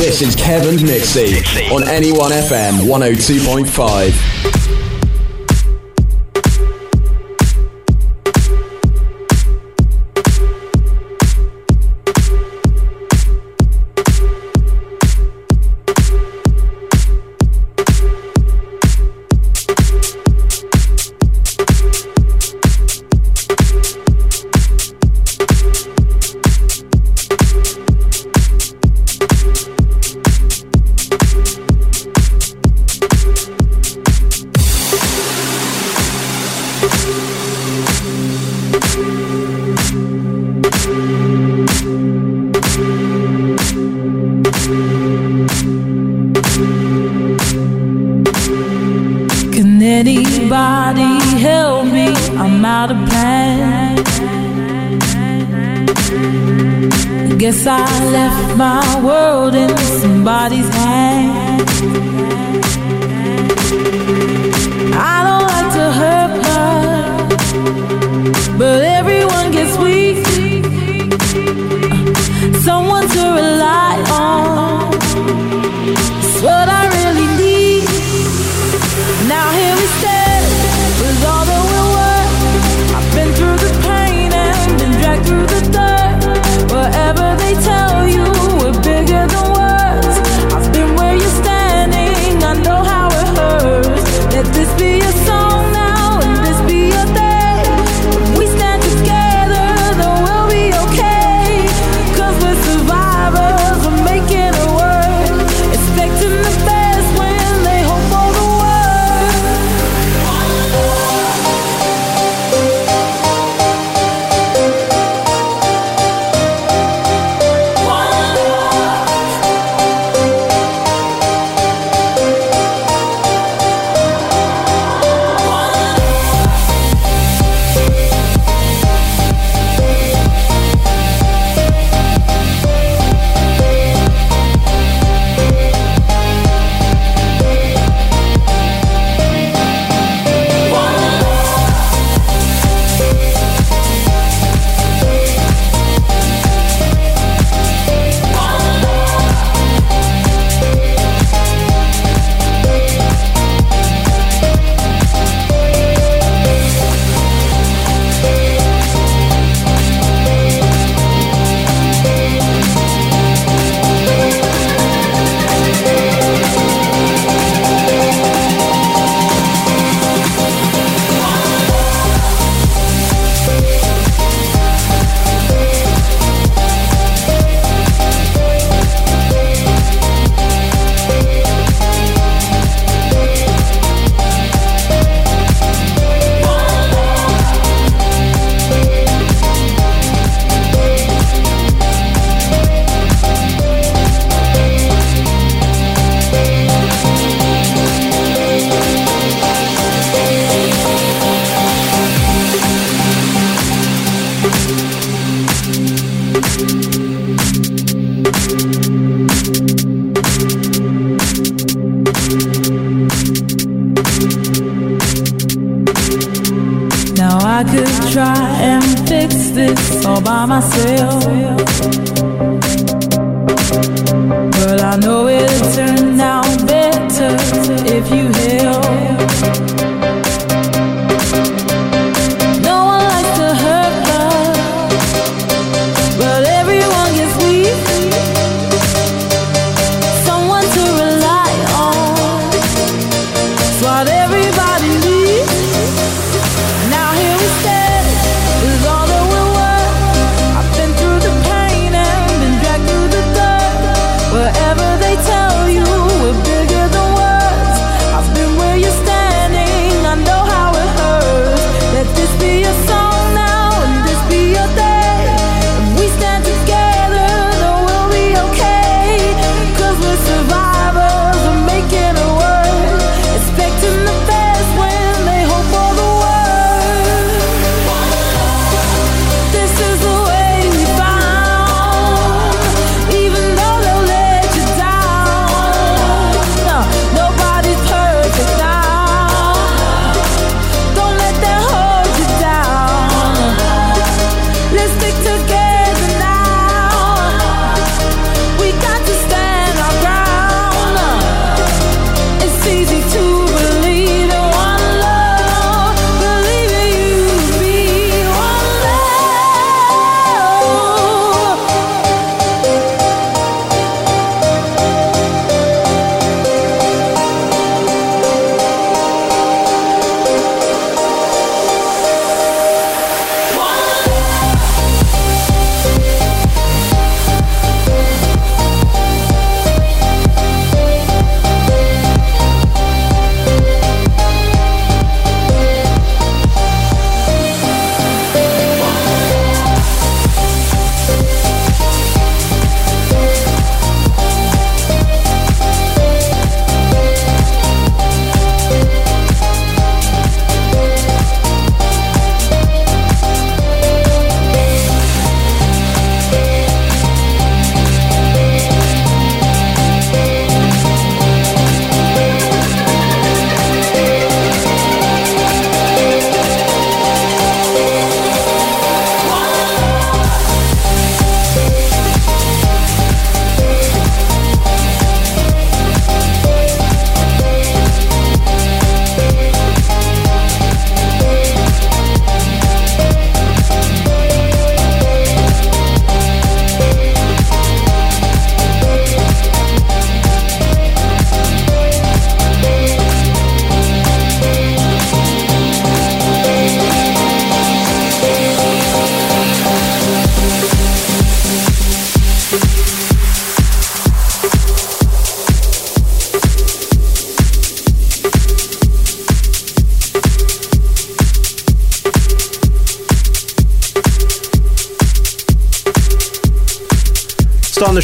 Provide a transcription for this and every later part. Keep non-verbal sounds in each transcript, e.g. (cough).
This is Kevin's Mixie on NE1 FM 102.5. world in somebody's hands. I don't like to hurt her, but everyone gets weak. Uh, someone to rely on. Well, I know it'll turn out better if you.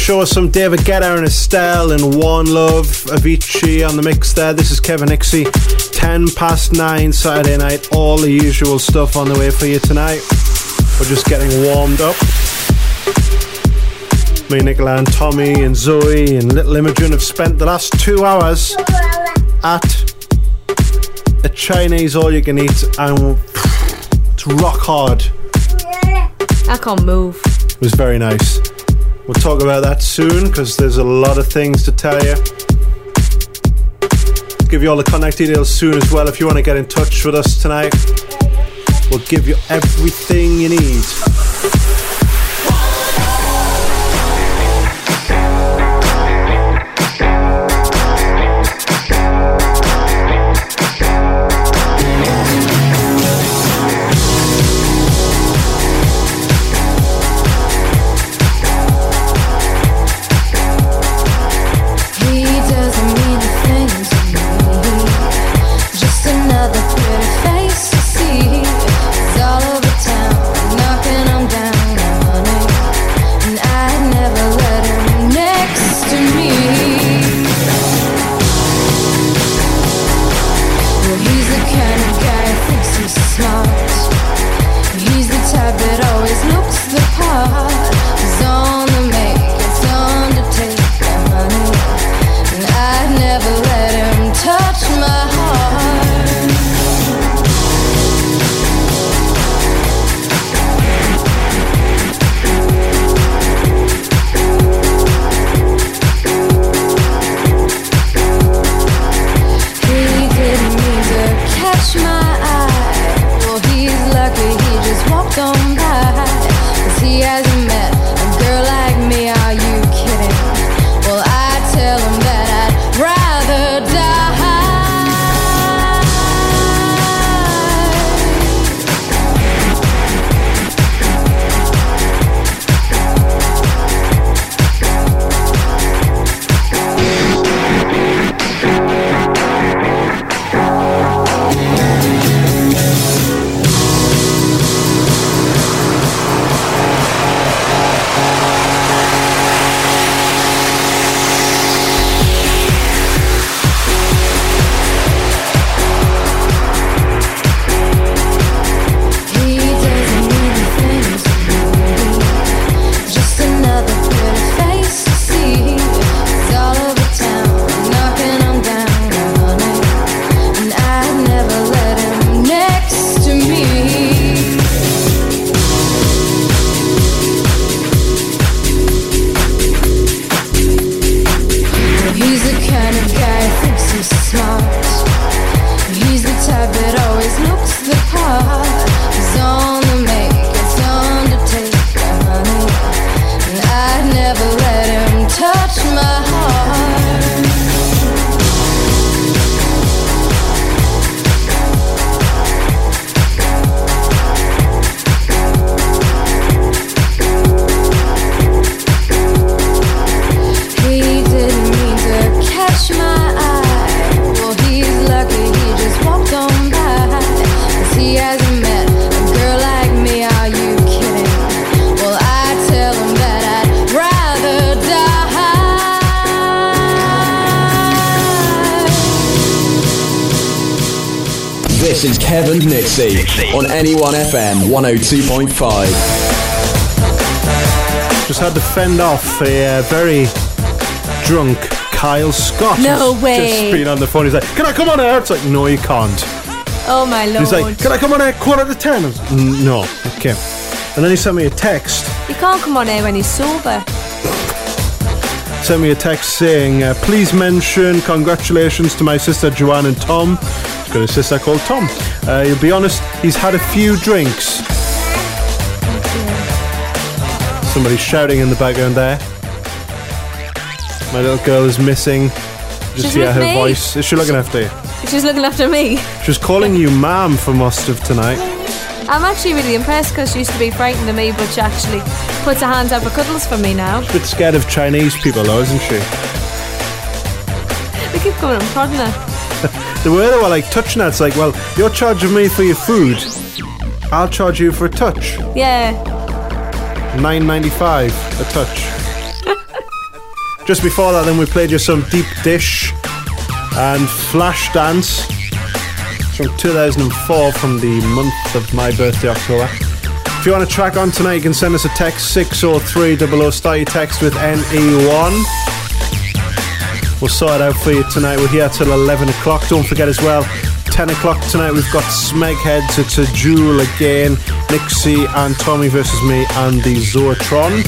Just on the show, some David Guetta and Estelle and One Love, Avicii on the mix there. This is Kevin Nixie. 10 past 9 Saturday night. All the usual stuff on the way for you tonight. We're just getting warmed up. Me, Nicola, and Tommy, and Zoe, and Little Imogen have spent the last two hours at a Chinese all you can eat, and it's rock hard. I can't move. It was very nice. We'll talk about that soon because there's a lot of things to tell you. Give you all the contact details soon as well if you want to get in touch with us tonight. We'll give you everything you need. 102.5. Just had to fend off a uh, very drunk Kyle Scott. No way. Just been on the phone. He's like, Can I come on air? It's like, No, you can't. Oh my lord. He's like, Can I come on air quarter to ten? Like, no. Okay. And then he sent me a text. You can't come on air when he's sober. Sent me a text saying, uh, Please mention congratulations to my sister Joanne and Tom. He's got a sister called Tom. Uh, you'll be honest, he's had a few drinks. Somebody's shouting in the background there. My little girl is missing. Just She's hear with her me. voice. Is she looking after you? She's looking after me. She's calling you ma'am for most of tonight. I'm actually really impressed because she used to be frightened of me, but she actually puts her hands out for cuddles for me now. A bit scared of Chinese people though, isn't she? They keep coming and prodding her. The way they were like touching her, it's like, well, you're charging me for your food. I'll charge you for a touch. Yeah. Nine ninety five a touch. Just before that, then we played you some Deep Dish and Flash Dance from 2004 from the month of my birthday, October. If you want to track on tonight, you can send us a text 60300. Start your text with NE1. We'll sort it out for you tonight. We're here till 11 o'clock. Don't forget as well, 10 o'clock tonight, we've got Smegheads. It's a duel again. Nixie and Tommy versus me and the Zootron.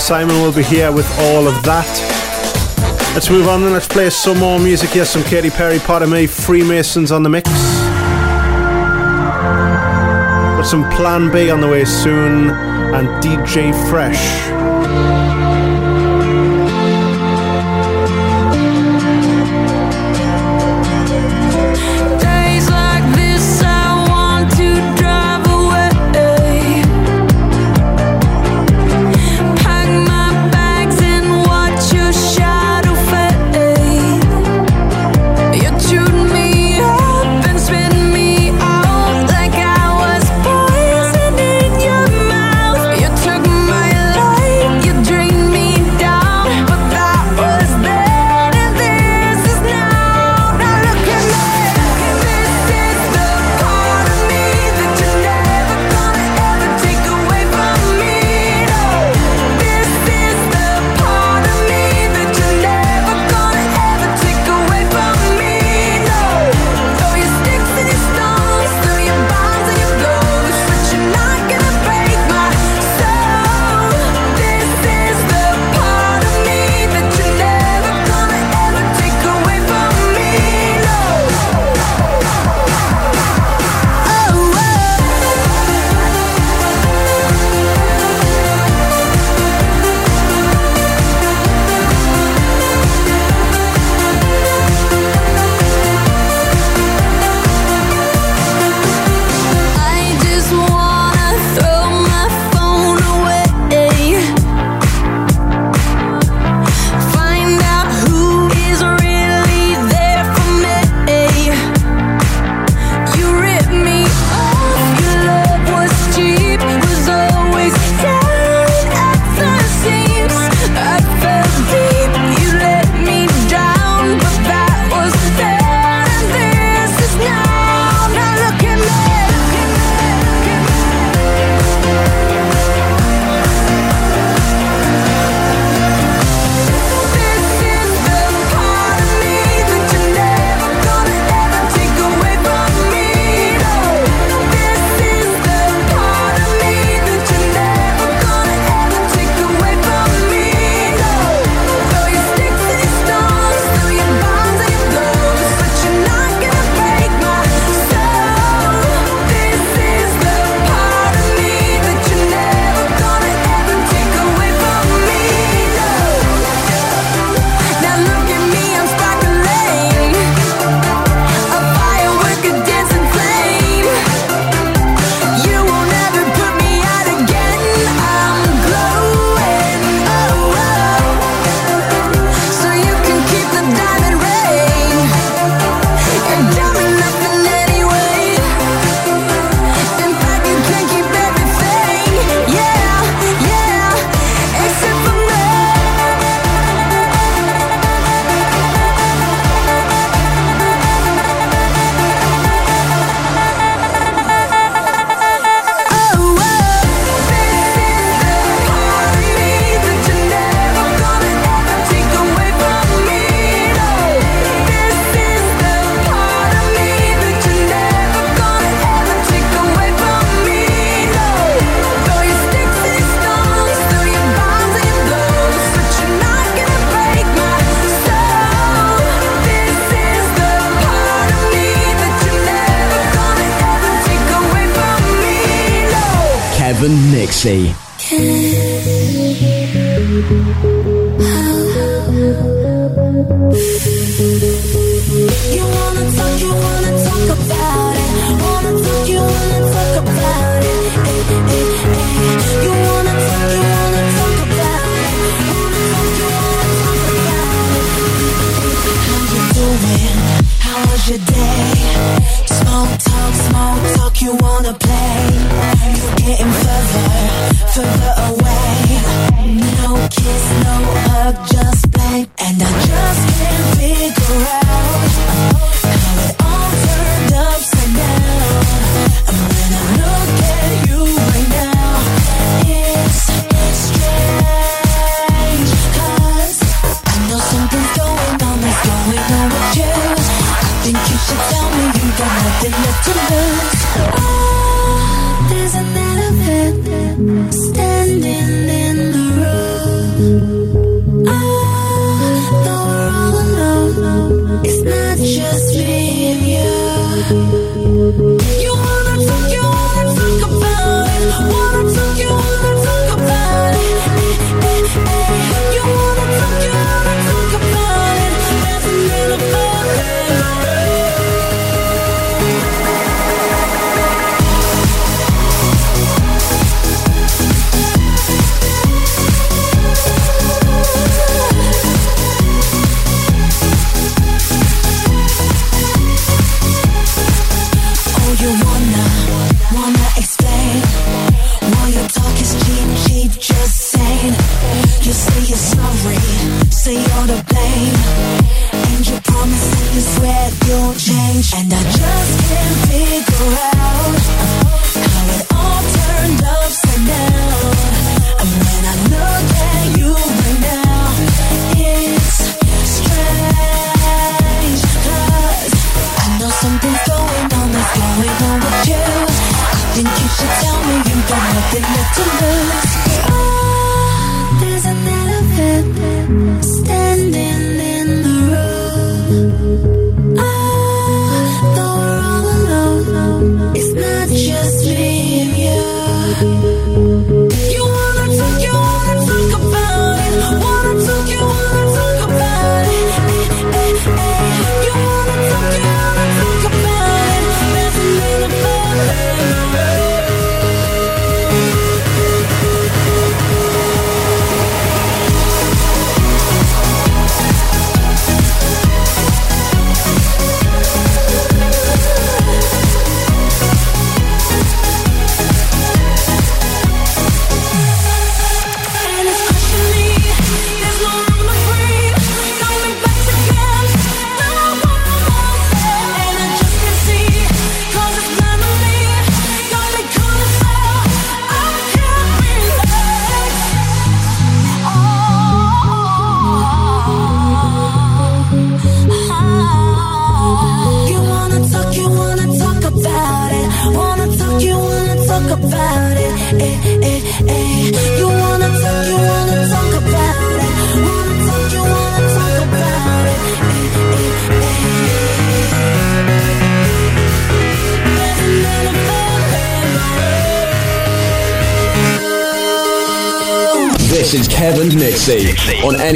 Simon will be here with all of that. Let's move on then. Let's play some more music here. Some Katy Perry, part of me, Freemasons on the mix. Got some Plan B on the way soon, and DJ Fresh.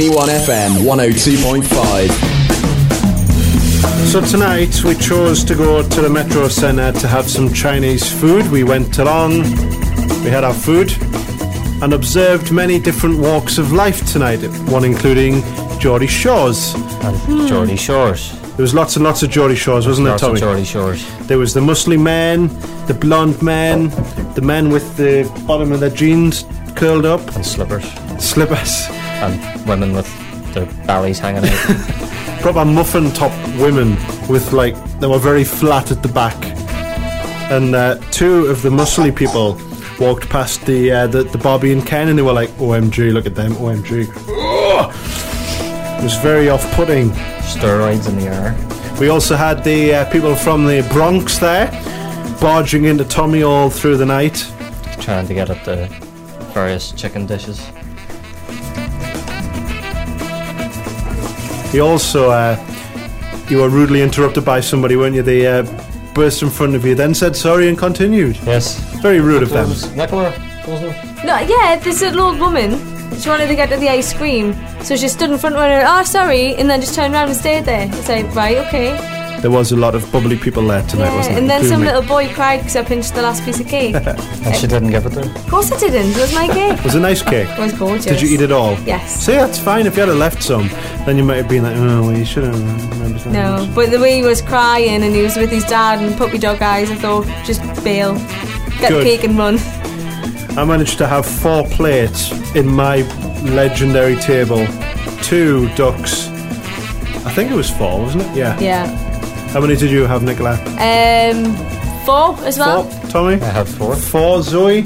NE1 FM 102.5. So tonight we chose to go to the Metrocentre to have some Chinese food. We went along, we had our food, and observed many different walks of life tonight, one including Geordie Shore's. And hmm. Geordie Shore's. There was lots and lots of Geordie Shore's, wasn't there, Tommy? Geordie Shore's. There was the muscly man, the blonde man, the man with the bottom of their jeans curled up. And slippers. Slippers and women with their bellies hanging out. (laughs) Proper muffin top women with like they were very flat at the back, and uh, two of the muscly people walked past the, uh, the the Bobby and Ken, and they were like, "OMG, look at them, OMG." It was very off-putting. Steroids in the air. We also had the uh, people from the Bronx there, barging into Tommy all through the night, trying to get at the various chicken dishes. He also, uh, you were rudely interrupted by somebody, weren't you? They uh, burst in front of you, then said sorry and continued. Yes. Very rude of them. Nicola, No, yeah, this little old woman. She wanted to get to the ice cream, so she stood in front of her. Oh, sorry, and then just turned around and stayed there. It's like, right, okay. There was a lot of bubbly people there tonight, yeah, wasn't and there? And then some me. little boy cried because I pinched the last piece of cake. (laughs) and she didn't give it to him? Of course I didn't. It was my cake. it was a nice cake. it was gorgeous. Did you eat it all? Yes. See, that's fine. If you had left some, then you might have been like, oh, well, you should have. No, but the way he was crying and he was with his dad and puppy dog eyes, I thought, just bail. Get Good. the cake and run. I managed to have four plates in my legendary table. Two ducks. I think it was four, wasn't it? Yeah. Yeah. How many did you have, Nicola? Um, four as well. Four, Tommy? I had four. Four, Zoe?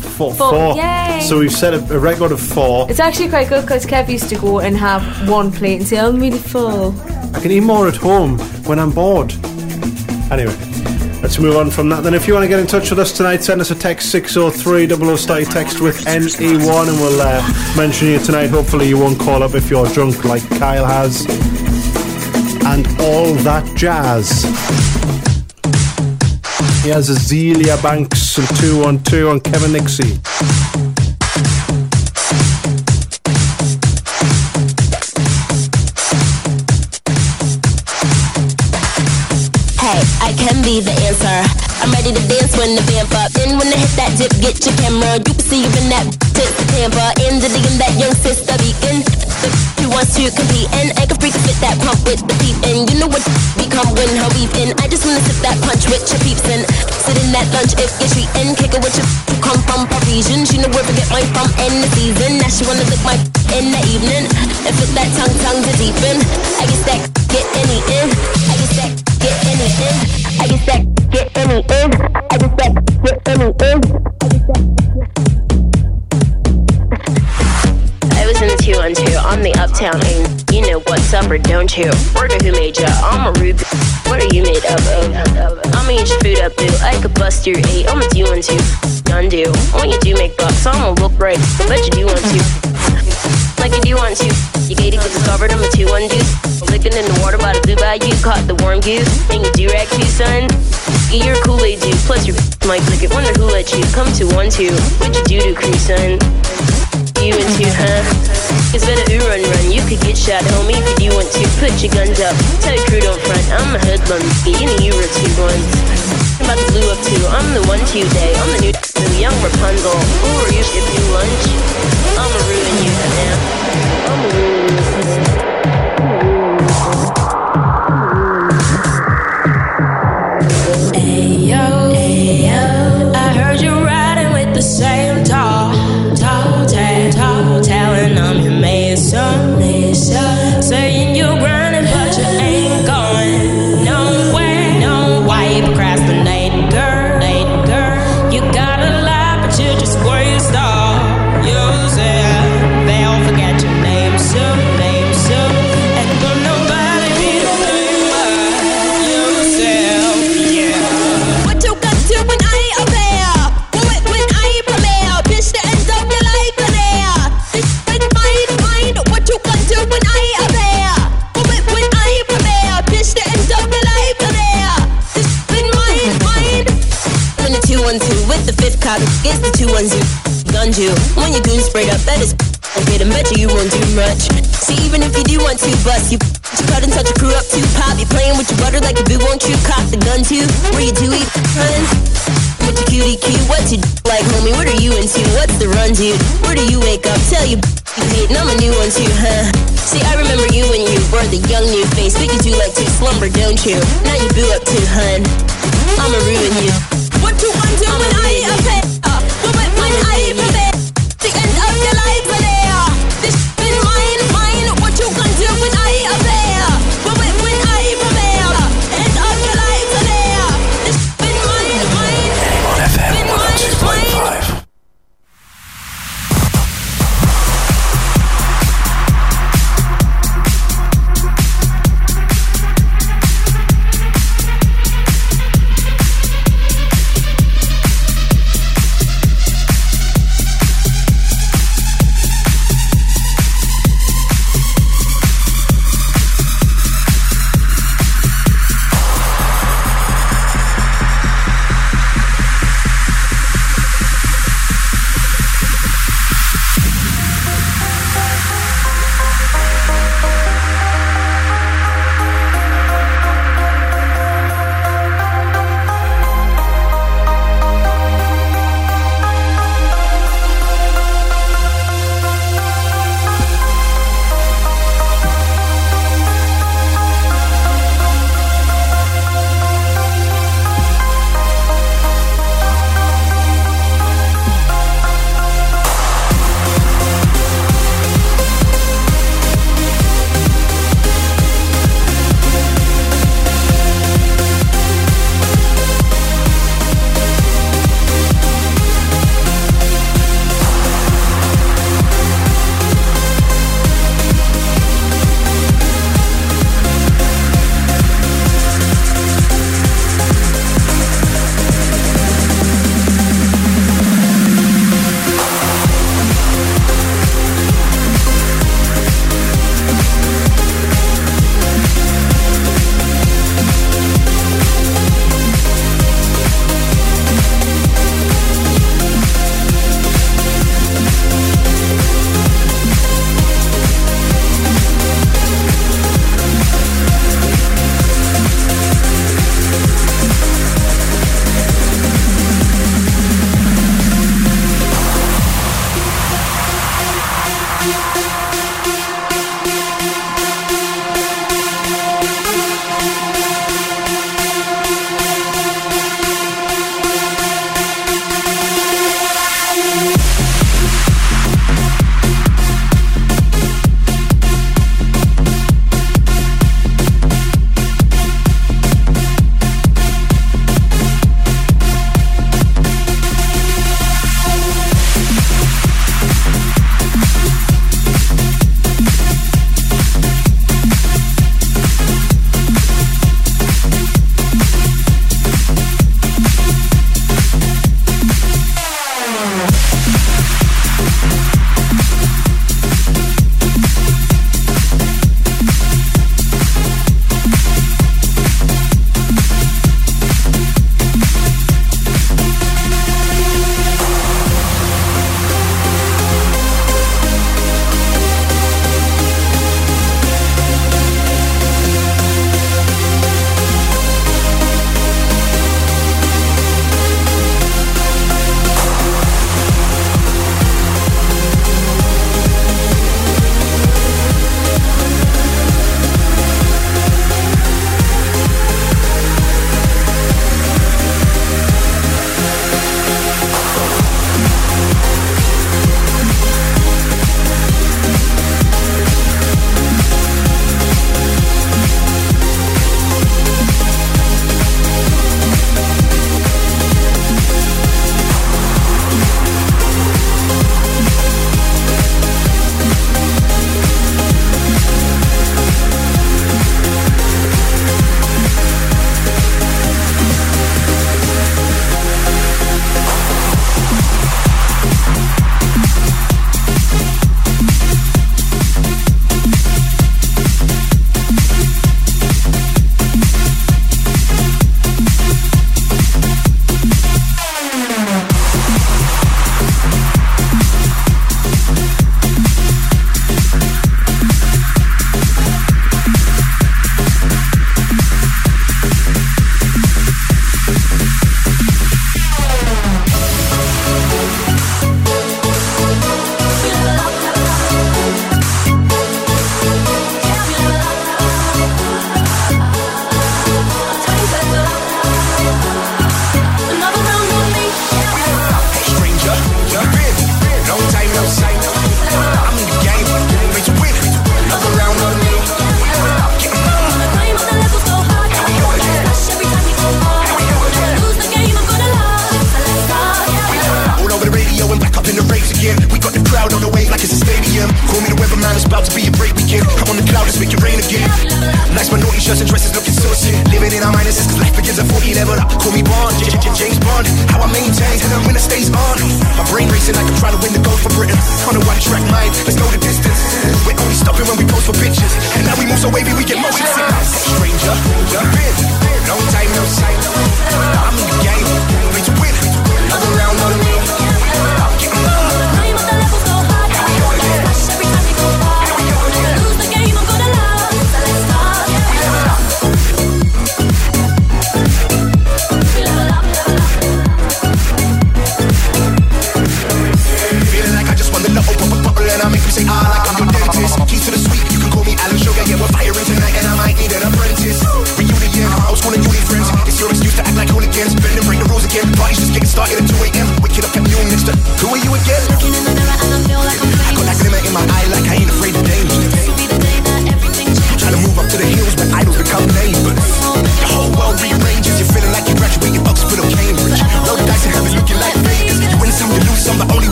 Four. Four. four. Yay. So we've set a, a record of four. It's actually quite good because Kev used to go and have one plate and say, I'm really full. I can eat more at home when I'm bored. Anyway, let's move on from that. Then, if you want to get in touch with us tonight, send us a text 603 00 start your text with NE1 and we'll uh, mention you tonight. Hopefully, you won't call up if you're drunk like Kyle has. And all that jazz. He has Azealia Banks and 212 on Kevin Nixie. Hey, I can be the answer. I'm ready to dance when the vamp up. Then when I hit that dip, get your camera. You can see you in that tip the tamper. In the digging that young sister beacon. Who wants to compete and I can freak fit that pump with the peep and you know what become when her weeping. I just wanna sip that punch with your peeps and sit in that lunch if you're treating. Kick it with your who come from Parisian. She know where to get mine from in the season. Now she wanna lick my in the evening and fit that tongue tongue to deepen. I guess that get any in. I guess that get any in. I guess that get any in. I guess that get any in. I was in two on two on the uptown and you know what's up or don't you? Word who made ya? I'm a ruby. What are you made up of? Oh? I'ma eat your food up, boo. I could bust your eight. I'ma do one two. Undo. When you do make bucks, I'ma look right. Bet you do want to. Like you do want to. You gated, get discovered, I'm a two one dude. Licking in the water by the blue bayou. Caught the warm goose. And you do rag too, son. You're a Kool-Aid dude. Plus your might lick it. Wonder who let you come to one two. What you do to crew, son? You and two, huh? It's better ooh run run. You could get shot, homie, if you want to. Put your guns up. Tell your crew don't front. I'm a hoodlum. You know you were two ones. I'm about to blue up too. I'm the one Tuesday. I'm the new, new young Rapunzel. Who are you skip new lunch? I'ma ruin you now. I'ma ruin you. With the fifth cop, it's the two one two. Gun you when your goon sprayed up. That is. I bet you you won't do much. See, even if you do want to bust, you you cut and touch your crew up too. Pop, you playing with your butter like a boo. Won't you cock the gun too? Where you do eat, hun? With your cutie cute, what's your like, homie? What are you into? What's the run, dude? Where do you wake up? Tell you you hate, and I'm a new one too, huh? See, I remember you when you were the young new face, but you do like to slumber, don't you? Now you boo up too, hun. I'ma ruin you. What you want to when I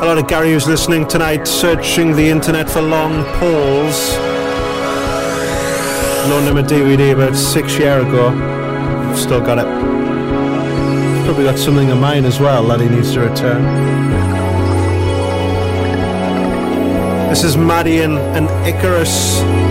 A lot of Gary who's listening tonight searching the internet for long poles. Loaned him a DVD about six year ago. Still got it. Probably got something of mine as well that he needs to return. This is Madian and Icarus.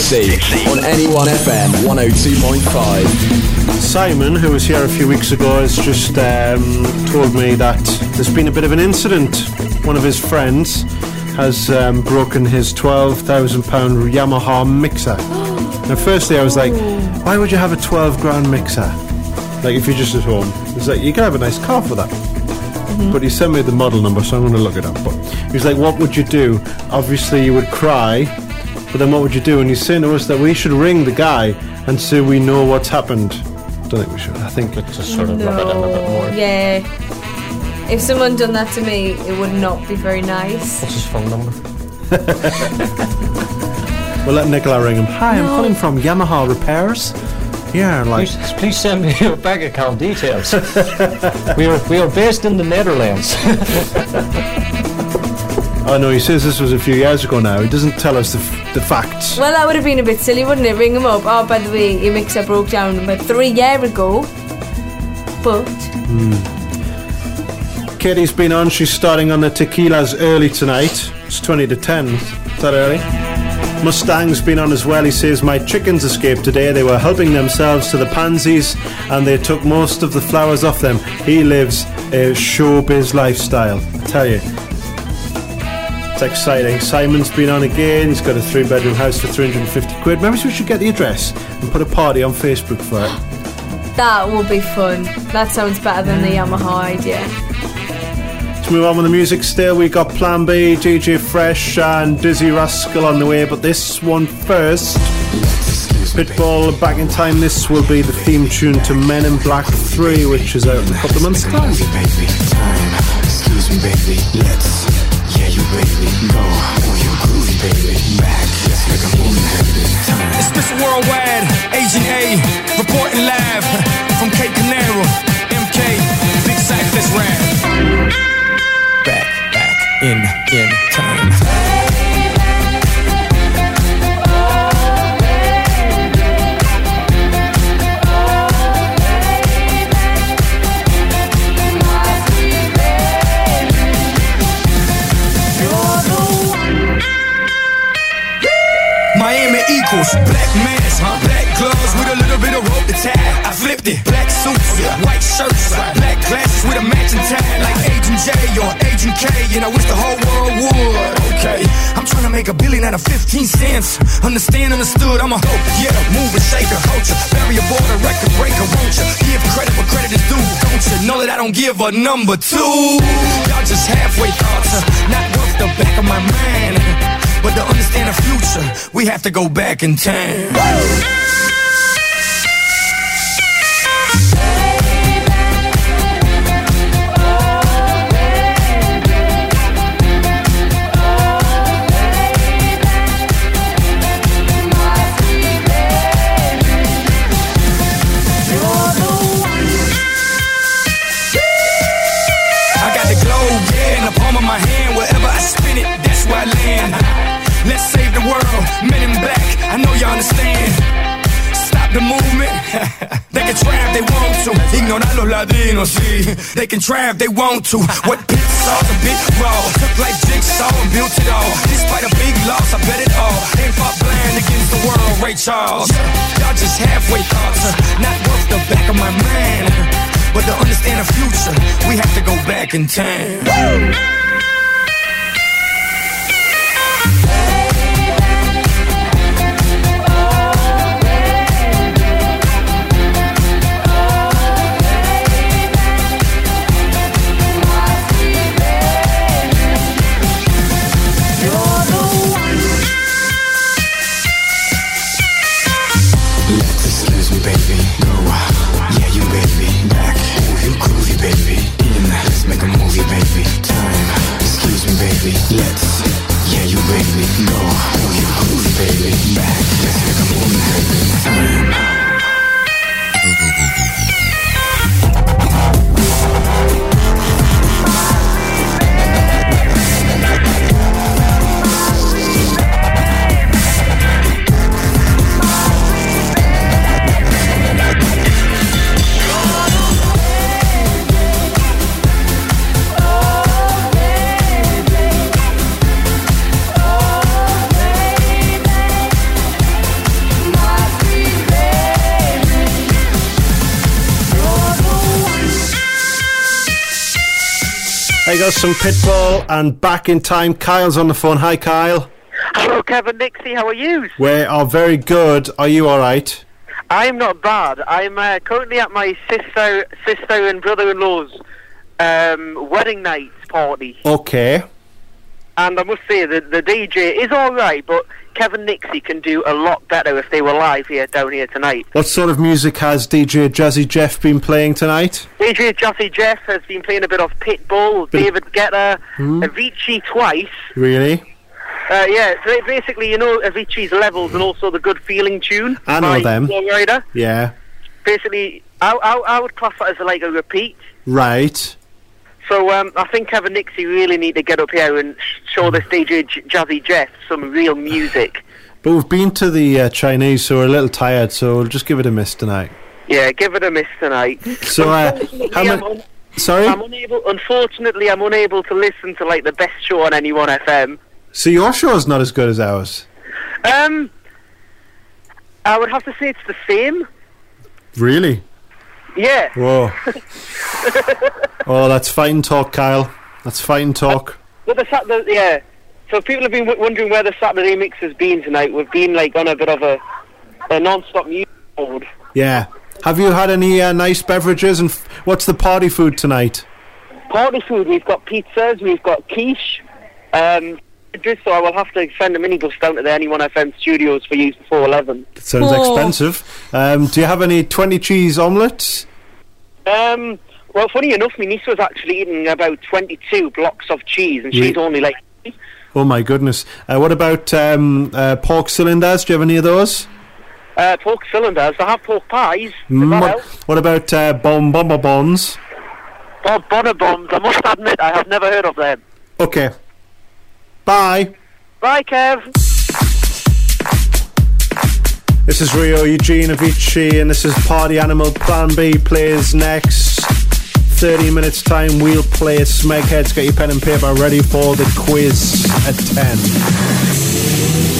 Kevin Nixie on NE1 FM 102.5. Simon, who was here a few weeks ago, has just um, told me that there's been a bit of an incident. One of his friends has um, broken his £12,000 Yamaha mixer. (gasps) now, firstly, I was like, why would you have a 12 grand mixer? Like, if you're just at home. It's like, you can have a nice car for that. But he sent me the model number, so I'm going to look it up. But he was like, what would you do? Obviously, you would cry. But then what would you do? And he's saying to us that we should ring the guy and say we know what's happened. Don't think we should. I think it's Just sort of rub it in a bit more. Yeah. If someone done that to me, it would not be very nice. What's his phone number? (laughs) we'll let Nicola ring him. Hi, I'm calling from Yamaha Repairs. Yeah, like Please, please send me your bank account details. (laughs) we are we are based in the Netherlands. (laughs) oh no, he says this was a few years ago. Now he doesn't tell us the, f- the facts. Well, that would have been a bit silly, wouldn't it? Ring him up. Oh, by the way, your mixer broke down about three years ago. But hmm. Katie's been on. She's starting on the tequilas early tonight. It's twenty to ten. Is that early? Mustang's been on as well. He says, My chickens escaped today. They were helping themselves to the pansies and they took most of the flowers off them. He lives a showbiz lifestyle. I tell you, It's exciting. Simon's been on again. He's got a three bedroom house for 350 quid. Maybe we should get the address and put a party on Facebook for it. (gasps) That will be fun. That sounds better than the Yamaha idea. Let's move on with the music still. We've got Plan B, DJ Fresh, and Dizzee Rascal on the way, but this one first. Pitbull, back in time. This will be the theme tune to Men in Black 3, which is out in a couple of months' time. Excuse me, baby, let's. Yeah, you baby, Mr. Worldwide, Agent A, reporting live from Cape Canaveral, MK, Big Cyphers rap. Back, back, in, in time. Suits, white shirts, black glasses with a matching tie, like Agent J or Agent K, and I wish the whole world would. Okay, I'm trying to make a billion out of 15 cents. Understand, understood, I'm a hope, yeah, mover, shaker, culture, barrier border, record breaker, won't you? Give credit where credit is due, don't you? Know that I don't give a number two. Y'all just halfway thoughts, uh, not worth the back of my mind. But to understand the future, we have to go back in time. Try if they want to. Ignorar los latinos, sí. They can try if they want to. What big saw the big raw. Took like jigsaw and built it all. Despite a big loss, I bet it all. Ain't fought blind against the world, Ray Charles. Y'all just halfway thoughts, not worth the back of my mind. But to understand the future, we have to go back in time. Let's baby, let's. Yeah, you baby. Oh, you groovy, baby, back. Let's make a baby, time. Got some Pitbull and back in time. Kyle's on the phone. Hi, Kyle. Hello, Kevin Nixie. How are you? We are very good. Are you all right? I'm not bad. I'm uh, currently at my sister, sister and brother-in-law's um, wedding night party, Okay. and I must say that the DJ is all right, but Kevin Nixie can do a lot better if they were live here down here tonight. What sort of music has DJ Jazzy Jeff been playing tonight? DJ Jazzy Jeff has been playing a bit of Pitbull, Bit- David Guetta, Hmm? Avicii twice. Really? Uh, yeah, so basically, you know Avicii's levels and also the Good Feeling tune. I know them. Flo Rida. Yeah. Basically, I, I, I would class that as like a repeat. Right. So um, I think Kevin Nixie really need to get up here and show this DJ J- Jazzy Jeff some real music. (sighs) But we've been to the uh, Chinese, so we're a little tired, so we'll just give it a miss tonight. Yeah, give it a miss tonight. So, uh, how un- Sorry? I'm unable. Unfortunately, I'm unable to listen to like the best show on NE1 FM. So your show is not as good as ours. Um, I would have to say it's the same. Really? Yeah. Whoa. (laughs) oh, that's fighting talk, Kyle. That's fighting talk. But the that yeah, so people have been w- wondering where the Saturday mix has been tonight. We've been like on a bit of a, a non-stop music mode. Yeah. Have you had any uh, nice beverages? And f- what's the party food tonight? Party food. We've got pizzas. We've got quiche. Um, just so I will have to send a minibus down to the NE1 FM studios for use before eleven. It sounds Oh. expensive. Um, do you have any 20 cheese omelets? Um, well, funny enough, my niece was actually eating about twenty-two blocks of cheese, and she's Re- only like. Oh my goodness. Uh, what about um, uh, pork cylinders? Do you have any of those? Uh, pork cylinders. I have pork pies. Mm, what, what about uh, bomb bomber bonds? Oh, bonner bombs. I must admit, I have never heard of them. Okay. Bye. Bye, Kev. This is Rio Eugene Avicii, and this is Party Animal Plan B plays next. 30 minutes time, we'll play Smegheads. Get your pen and paper ready for the quiz at 10.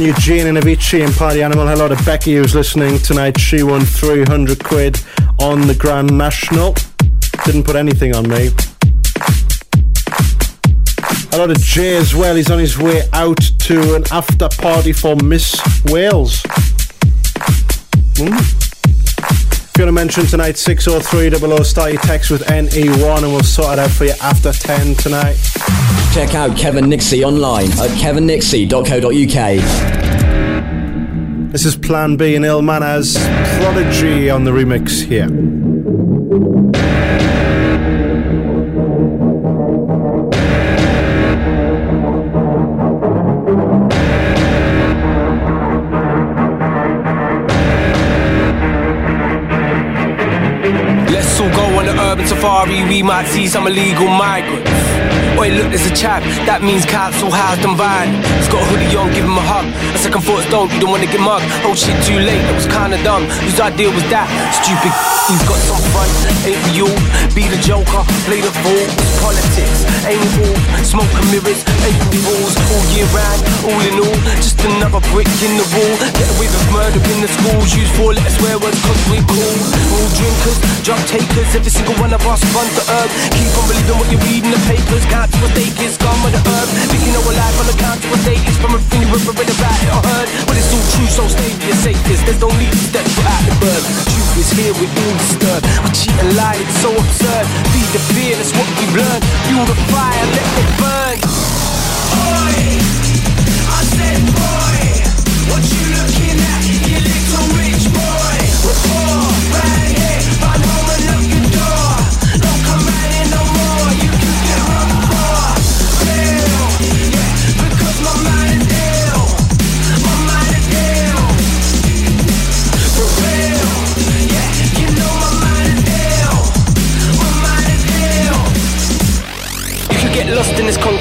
And Eugene and Avicii and Party Animal. Hello to Becky who's listening tonight. She won 300 quid on the Grand National. Didn't put anything on me. Hello to Jay as well. He's on his way out to an after party for Miss Wales. Hmm. If you want to mention tonight, 603 00 start your text with NE1 and we'll sort it out for you after 10 tonight. Check out Kevin Nixie online at kevinnixie.co.uk. This is Plan B and Ill Manors. Prodigy on the remix here. Let's all go on the urban safari, we might see some illegal migrants. Wait, look, there's a chap, that means council housed and violent. He's got a hoodie on, give him a hug. A second thoughts don't, you don't wanna get mugged. Oh shit, too late, that was kinda dumb. Whose idea was that? Stupid, he's got some fun, ain't we all? Be the joker, play the fool, politics, ain't all. Smoke and mirrors, ain't balls, all year round, all in all. Just another brick in the wall. Get away with murder in the schools, use four letter swear words cause we cool. All drinkers, drug takers, every single one of us run the earth. Keep on believing what you read in the papers, count to a stake is gone with the herb. Thinking of a life on the count to a stake is from everything you ever read about it or heard. But it's all true, so stay your safest. There's no need to step out the bird. Truth is here, we're all disturbed. We cheat and lie, it's so absurd. Feed the fear, that's what we've learned. Fuel the fire, let it burn. Boy, I said boy, what you looking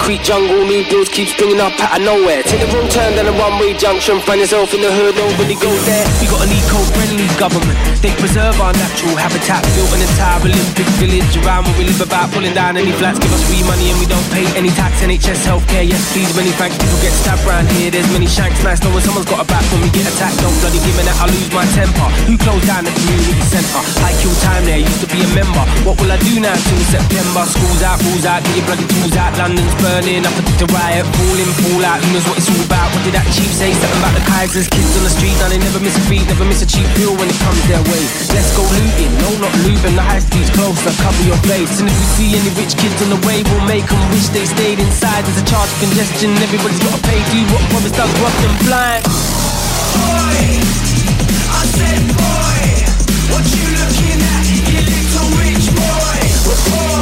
concrete jungle. New bills keep springing up out of nowhere. Take the wrong turn down a one-way junction. Find yourself in the hood, nobody goes there. We got an eco-friendly government. They preserve our natural habitat. Built an entire Olympic village around where we live about. Pulling down any flats, give us free money and we don't pay any tax. NHS healthcare, yes please, many thanks. People get stabbed round here. There's many shanks. Nice knowing someone's got a back when we get attacked. Don't bloody give me that, I lose my temper. Who closed down the community centre? I kill time there, used to be a member. What will I do now till September? Schools out, rules out, get your bloody tools out. London's burning, up to riot, falling, fall out. Who knows what it's all about? What did that chief say? Something about the Kaisers, kids on the street. Now they never miss a beat, never miss a cheap bill when it comes their way. Let's go looting, no, not looting. The high street's closer, cover your face. And if we see any rich kids on the way, we'll make them wish they stayed inside. There's a charge of congestion, everybody's gotta pay. Do what promise does, rough them blind. Boy, I said boy, what you looking at? You little rich boy. Poor,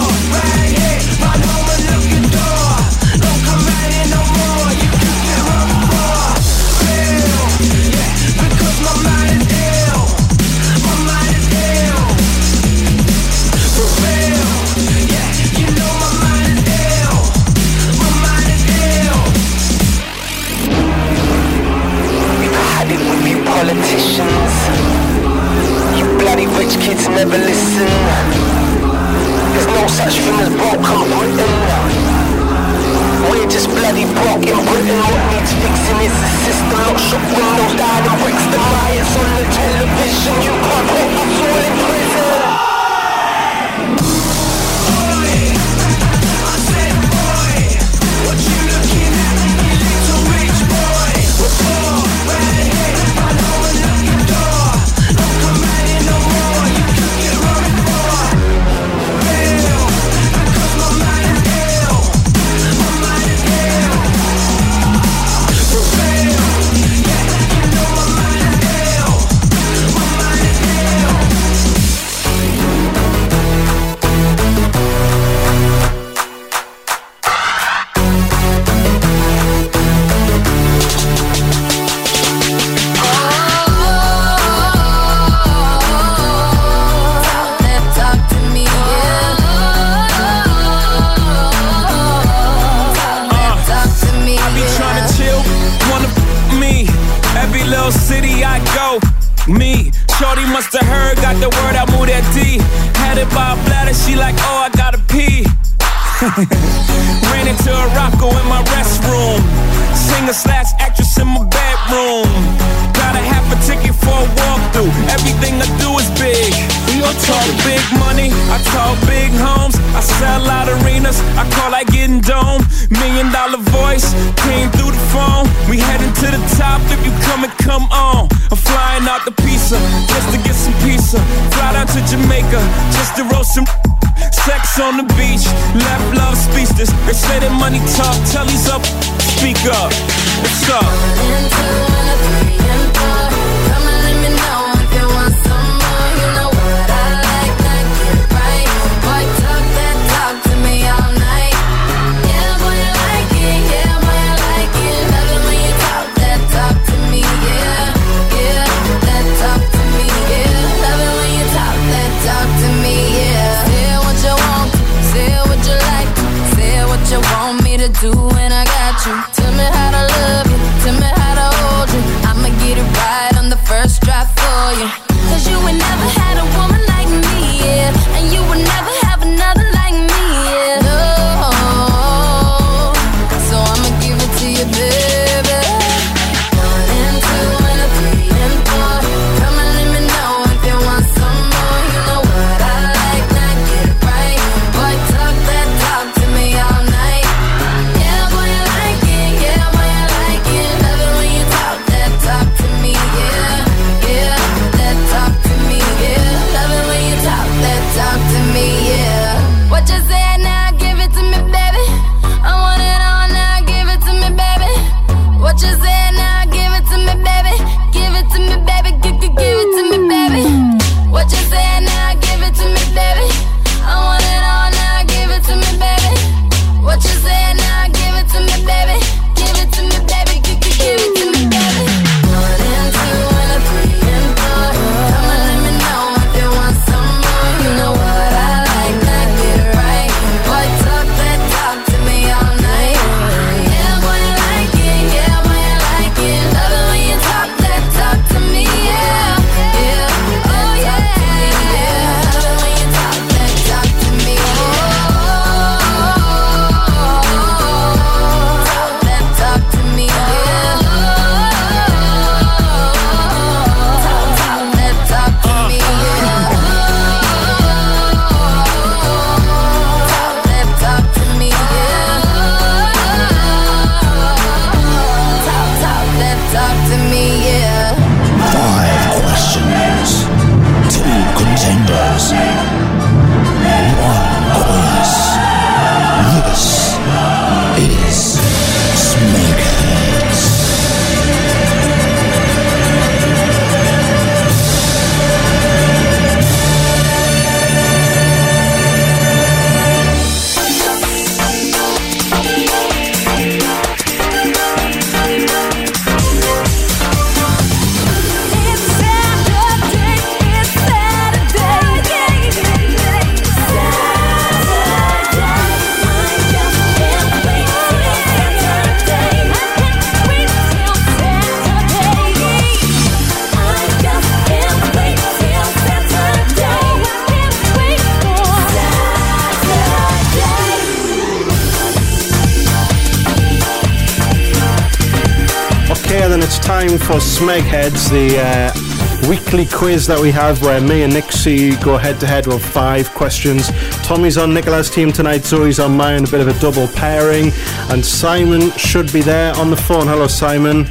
It's the uh, weekly quiz that we have where me and Nixie go head to head with five questions. Tommy's on Nicola's team tonight, Zoe's on mine, a bit of a double pairing. And Simon should be there on the phone. Hello, Simon.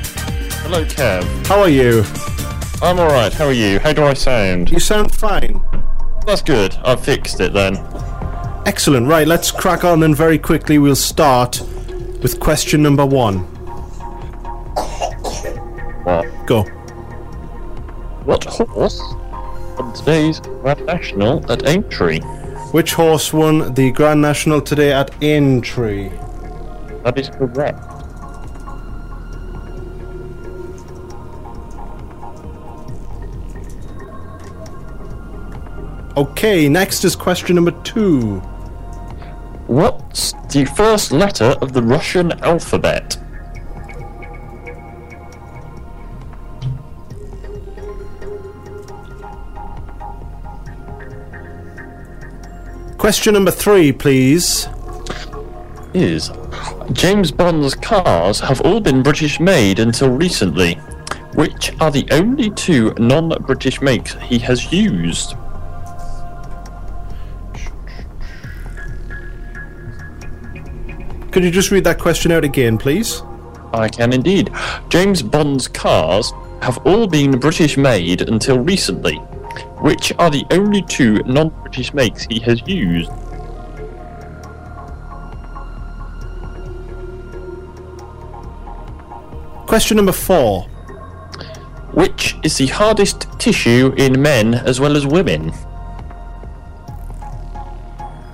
Hello, Kev. How are you? I'm alright, how are you? How do I sound? You sound fine. That's good, I've fixed it then. Excellent, right, let's crack on then very quickly. We'll start with question number one. Go horse from today's Grand National at Aintree. Which horse won the Grand National today at Aintree? That is correct. Okay, next is question number two. What's the first letter of the Russian alphabet? Question number three, please. Is James Bond's cars have all been British made until recently, which are the only two non British makes he has used? Could you just read that question out again, please? I can indeed. James Bond's cars have all been British made until recently, which are the only two non British makes he has used? Question number four. Which is the hardest tissue in men as well as women?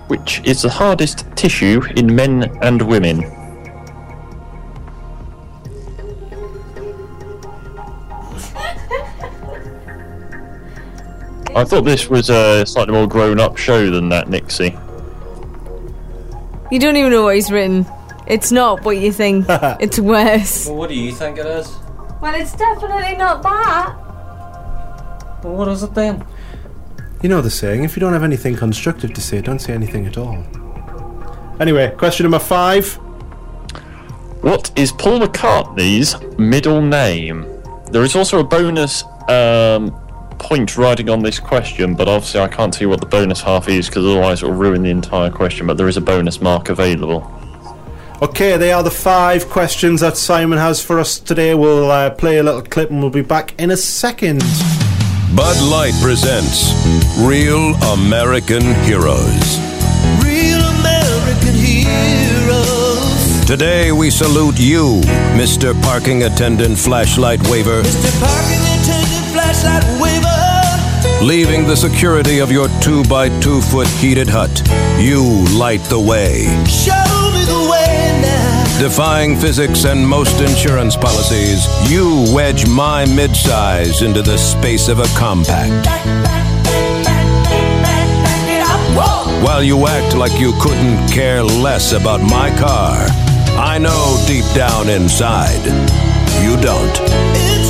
Which is the hardest tissue in men and women? I thought this was a slightly more grown up show than that, Nixie. You don't even know what he's written. It's not what you think. (laughs) it's worse. Well, what do you think it is? Well, it's definitely not that. Well, what is it then? You know the saying, if you don't have anything constructive to say, don't say anything at all. Anyway, question number five. What is Paul McCartney's middle name? There is also a bonus um, point riding on this question, but obviously I can't tell you what the bonus half is because otherwise it will ruin the entire question. But there is a bonus mark available. Okay, they are the five questions that Simon has for us today. We'll uh, play a little clip and we'll be back in a second. Bud Light presents Real American Heroes. Real American heroes. Today we salute you, Mr. Parking Attendant Flashlight Waver, Mr. Parking attendant, flashlight waver. Leaving the security of your two by two foot heated hut. You light the way. Show me the way now. Defying physics and most insurance policies, you wedge my midsize into the space of a compact. While you act like you couldn't care less about my car, I know deep down inside, you don't.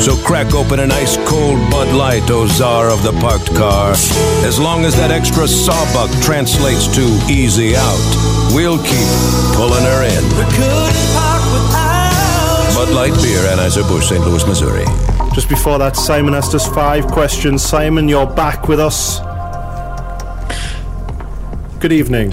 So crack open an ice cold Bud Light, O czar of the parked car. As long as that extra sawbuck translates to easy out, we'll keep pulling her in. Couldn't park without. Bud Light Beer, Anheuser-Busch, St. Louis, Missouri. Just before that, Simon asked us five questions. Simon, you're back with us. Good evening.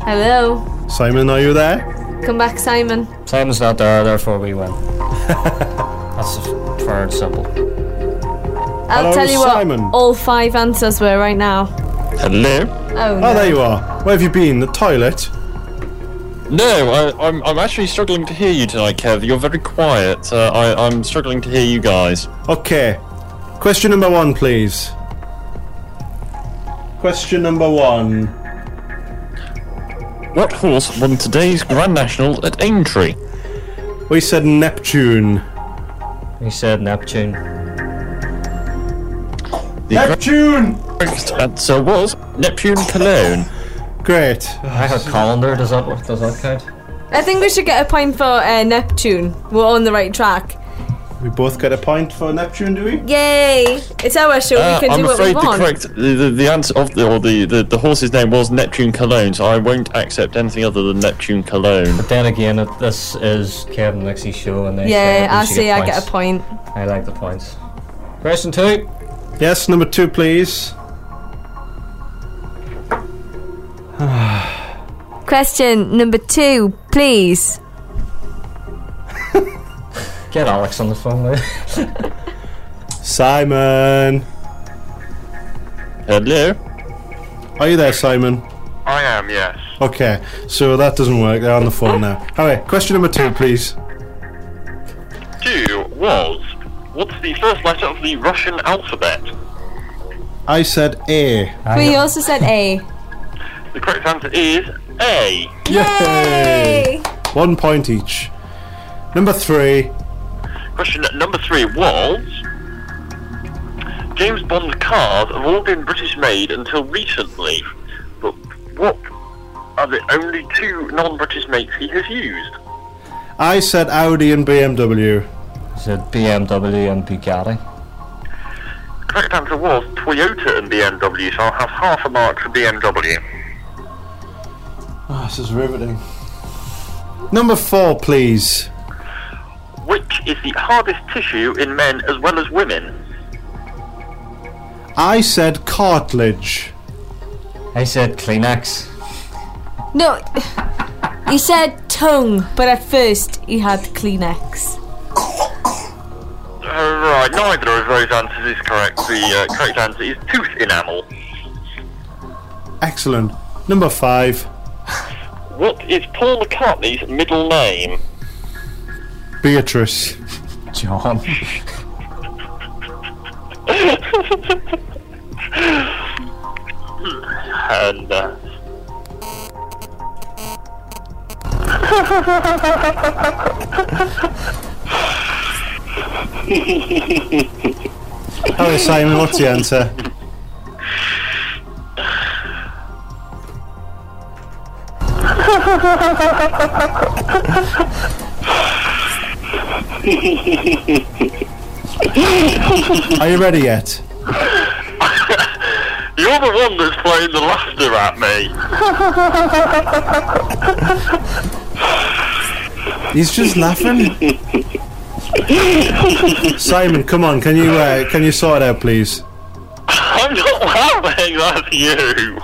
Hello. Simon, are you there? Come back, Simon. Simon's not there, therefore we win. That's fair and simple. I'll Hello, tell you what all five answers were right now. Hello. Oh, Oh, no. there you are. Where have you been? The toilet? No, I, I'm, I'm actually struggling to hear you tonight, Kev. You're very quiet. Uh, I, I'm struggling to hear you guys. Okay. Question number one, please. Question number one. What horse won today's Grand National at Aintree? We said Neptune. He said Neptune. The Neptune! correct answer was Neptune Collonges. Great. I have a calendar. Does that does that count? I think we should get a point for uh, Neptune. We're on the right track. We both get a point for Neptune, do we? Yay! It's our show. Uh, we can I'm do what we afraid the correct the, the, the answer of the or the, the, the horse's name was Neptune Collonges, so I won't accept anything other than Neptune Collonges. But then again, it, this is Kevin Nixie's show, and they yeah, I say see. that I we get a point. I like the points. Question two. Yes, number two, please. Question number two, please. Get Alex on the phone. Will you? Simon. Hello. Are you there, Simon? I am, yes. Okay, so that doesn't work. They're on the phone now. Alright, question number two, please. Two was what's the first letter of the Russian alphabet? I said A. We also said A. The correct answer is A. Yay! One point each. Number three. Question number three was James Bond's cars have all been British made until recently, but what are the only two non-British makes he has used? I said Audi and BMW. I said BMW and Bugatti. Correct answer was Toyota and BMW, so I'll have half a mark for BMW. Oh, ah, this is riveting. Number four, please. Which is the hardest tissue in men as well as women? I said cartilage. I said Kleenex. No, he said tongue, but at first he had Kleenex. Uh, right, neither of those answers is correct. The uh, correct answer is tooth enamel. Excellent. Number five. What is Paul McCartney's middle name? Beatrice. John. and uh, Hello, Simon. What's the answer? (laughs) Are you ready yet? You're the one that's playing the laughter at me. He's just laughing. Simon, come on. Can you uh, can you sort it out, please? I'm not laughing, that's you.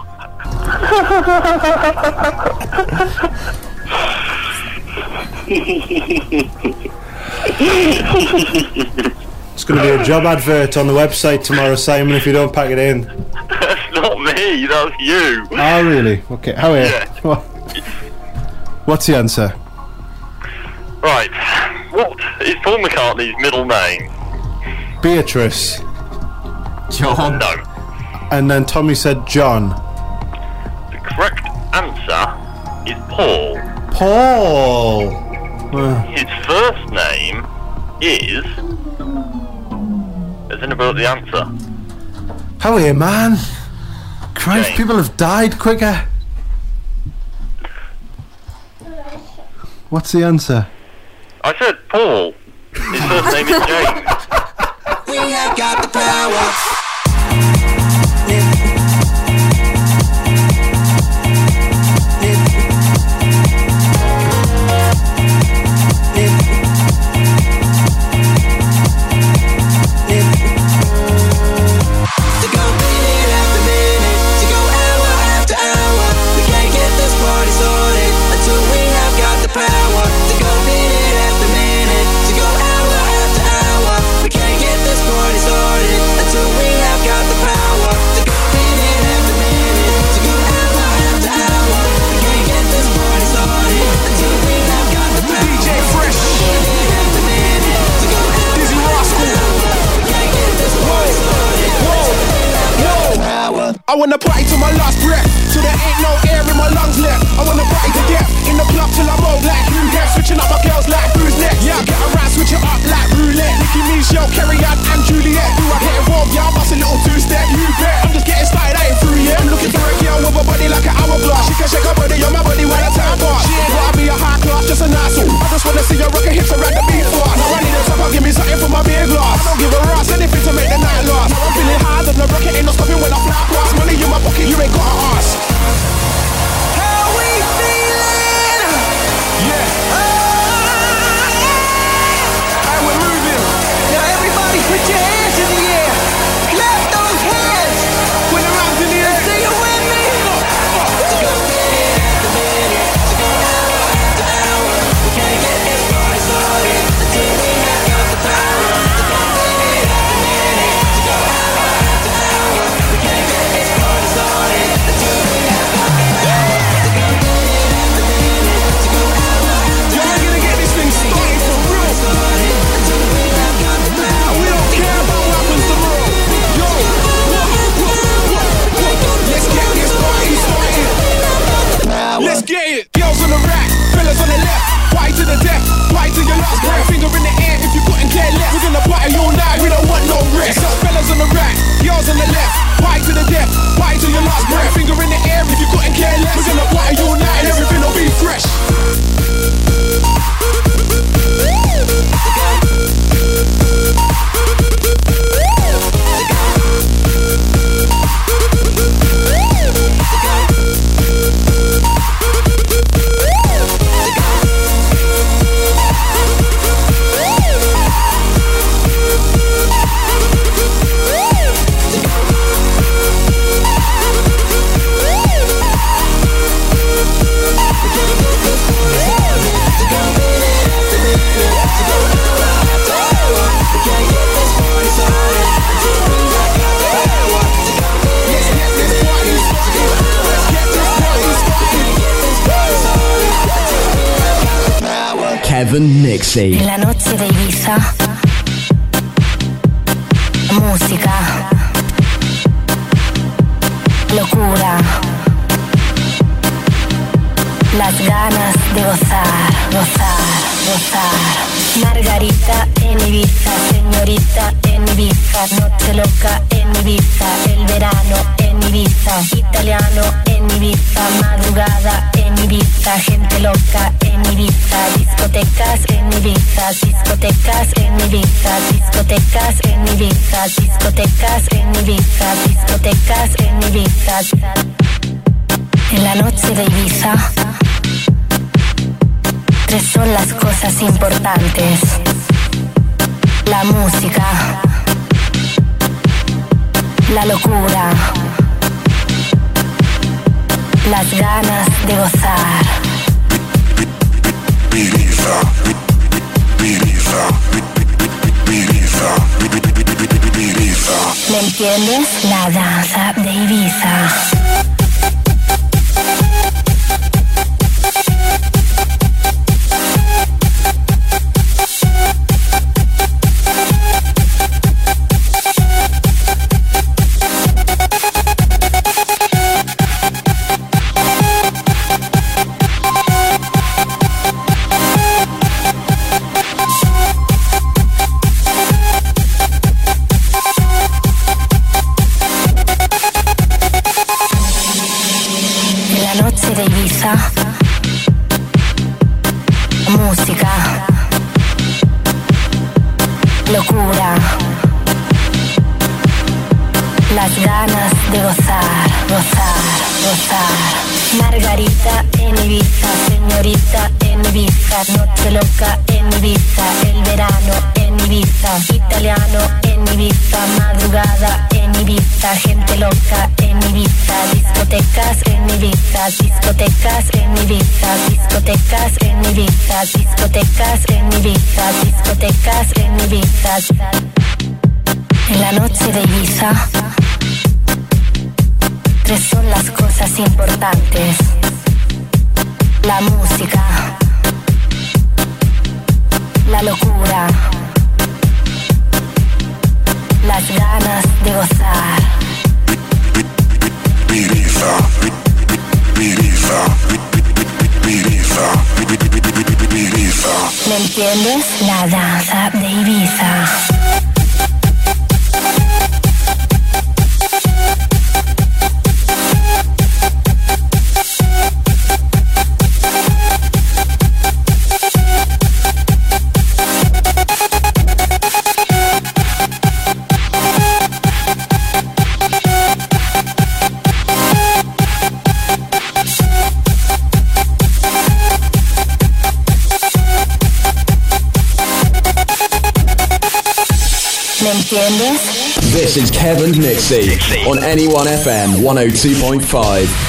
(laughs) It's going to be a job advert on the website tomorrow, Simon. If you don't pack it in. That's not me, that's you. Oh, really? Okay. How are you? (laughs) What's the answer? Right, what is Paul McCartney's middle name? Beatrice. John. No. And then Tommy said John. The correct answer is Paul. Paul. His first name is. Has anybody got the answer? how are you, man? Christ, people have died quicker. What's the answer? I said Paul. His first name is James. (laughs) We have got the power. Entiendes? La danza de Ibiza. 102.5.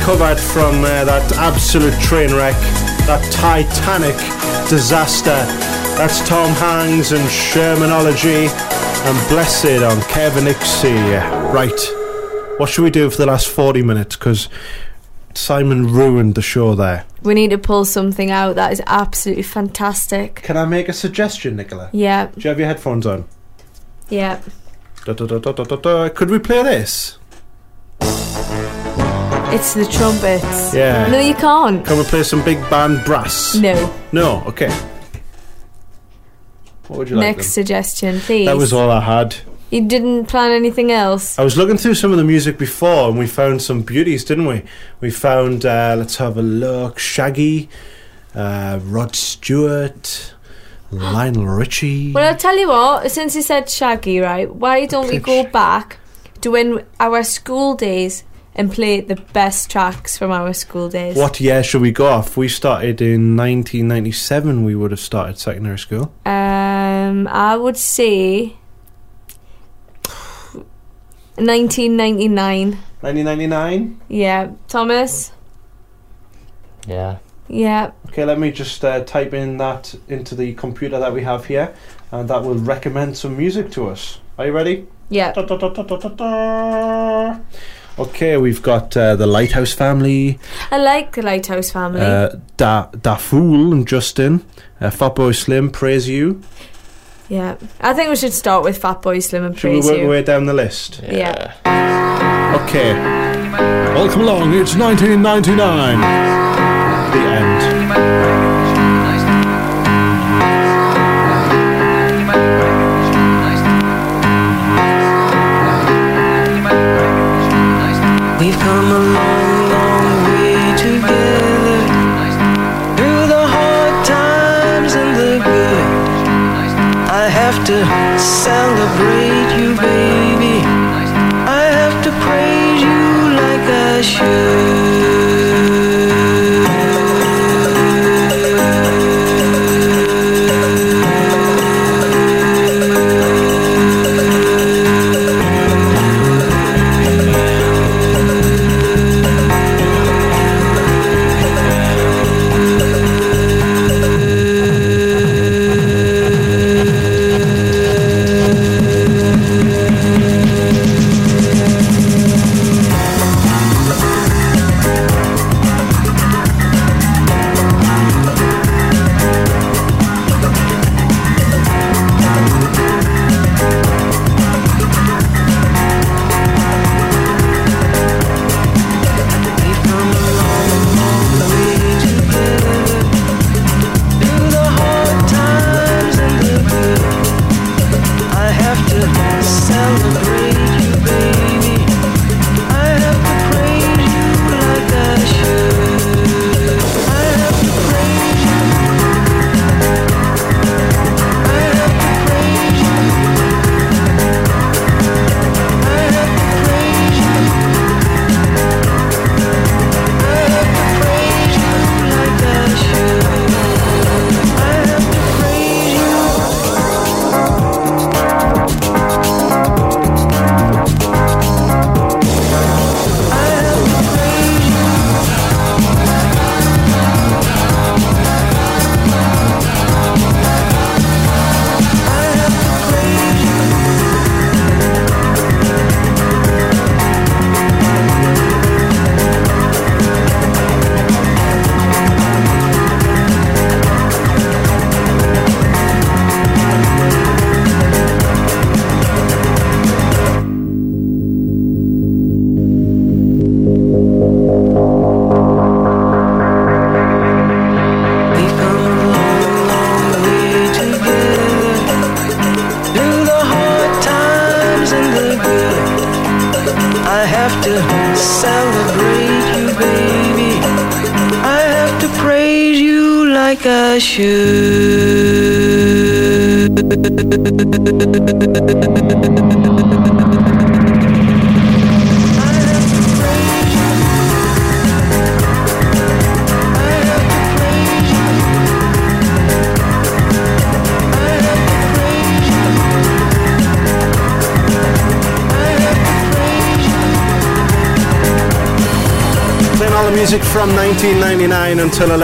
recovered from uh, that absolute train wreck, that titanic disaster. That's Tom Hanks and Shermanology and Blessed on Kevin Ixie. Right, what should we do for the last 40 minutes? Because Simon ruined the show there. We need to pull something out that is absolutely fantastic. Can I make a suggestion, Nicola? Yeah, Do you have your headphones on? yeah. Da, da, da, da, da, da, da. Could we play this? It's the trumpets. Yeah. No, you can't. Can we play some big band brass? No. No, okay. What would you like? Next suggestion, please. That was all I had. You didn't plan anything else. I was looking through some of the music before and we found some beauties, didn't we? We found, uh, let's have a look, Shaggy, uh, Rod Stewart, Lionel Richie. Well, I'll tell you what. Since you said Shaggy, right? Why don't we go back to when our school days and play the best tracks from our school days? What year should we go off? We started in 1997, we would have started secondary school. Um, I would say 1999. 1999? Yeah, Thomas. Yeah. Yeah. Okay, let me just uh, type in that into the computer that we have here and that will recommend some music to us. Are you ready? Yeah. Da, da, da, da, da, da, da. Okay, we've got uh, the Lighthouse Family, I like the Lighthouse Family. uh, da Da Fool and Justin, uh, Fatboy Slim, Praise You. yeah. I think we should start with Fatboy Slim and Should we Praise work You. our way down the list? Yeah. Okay. Welcome along, it's 1999. The end.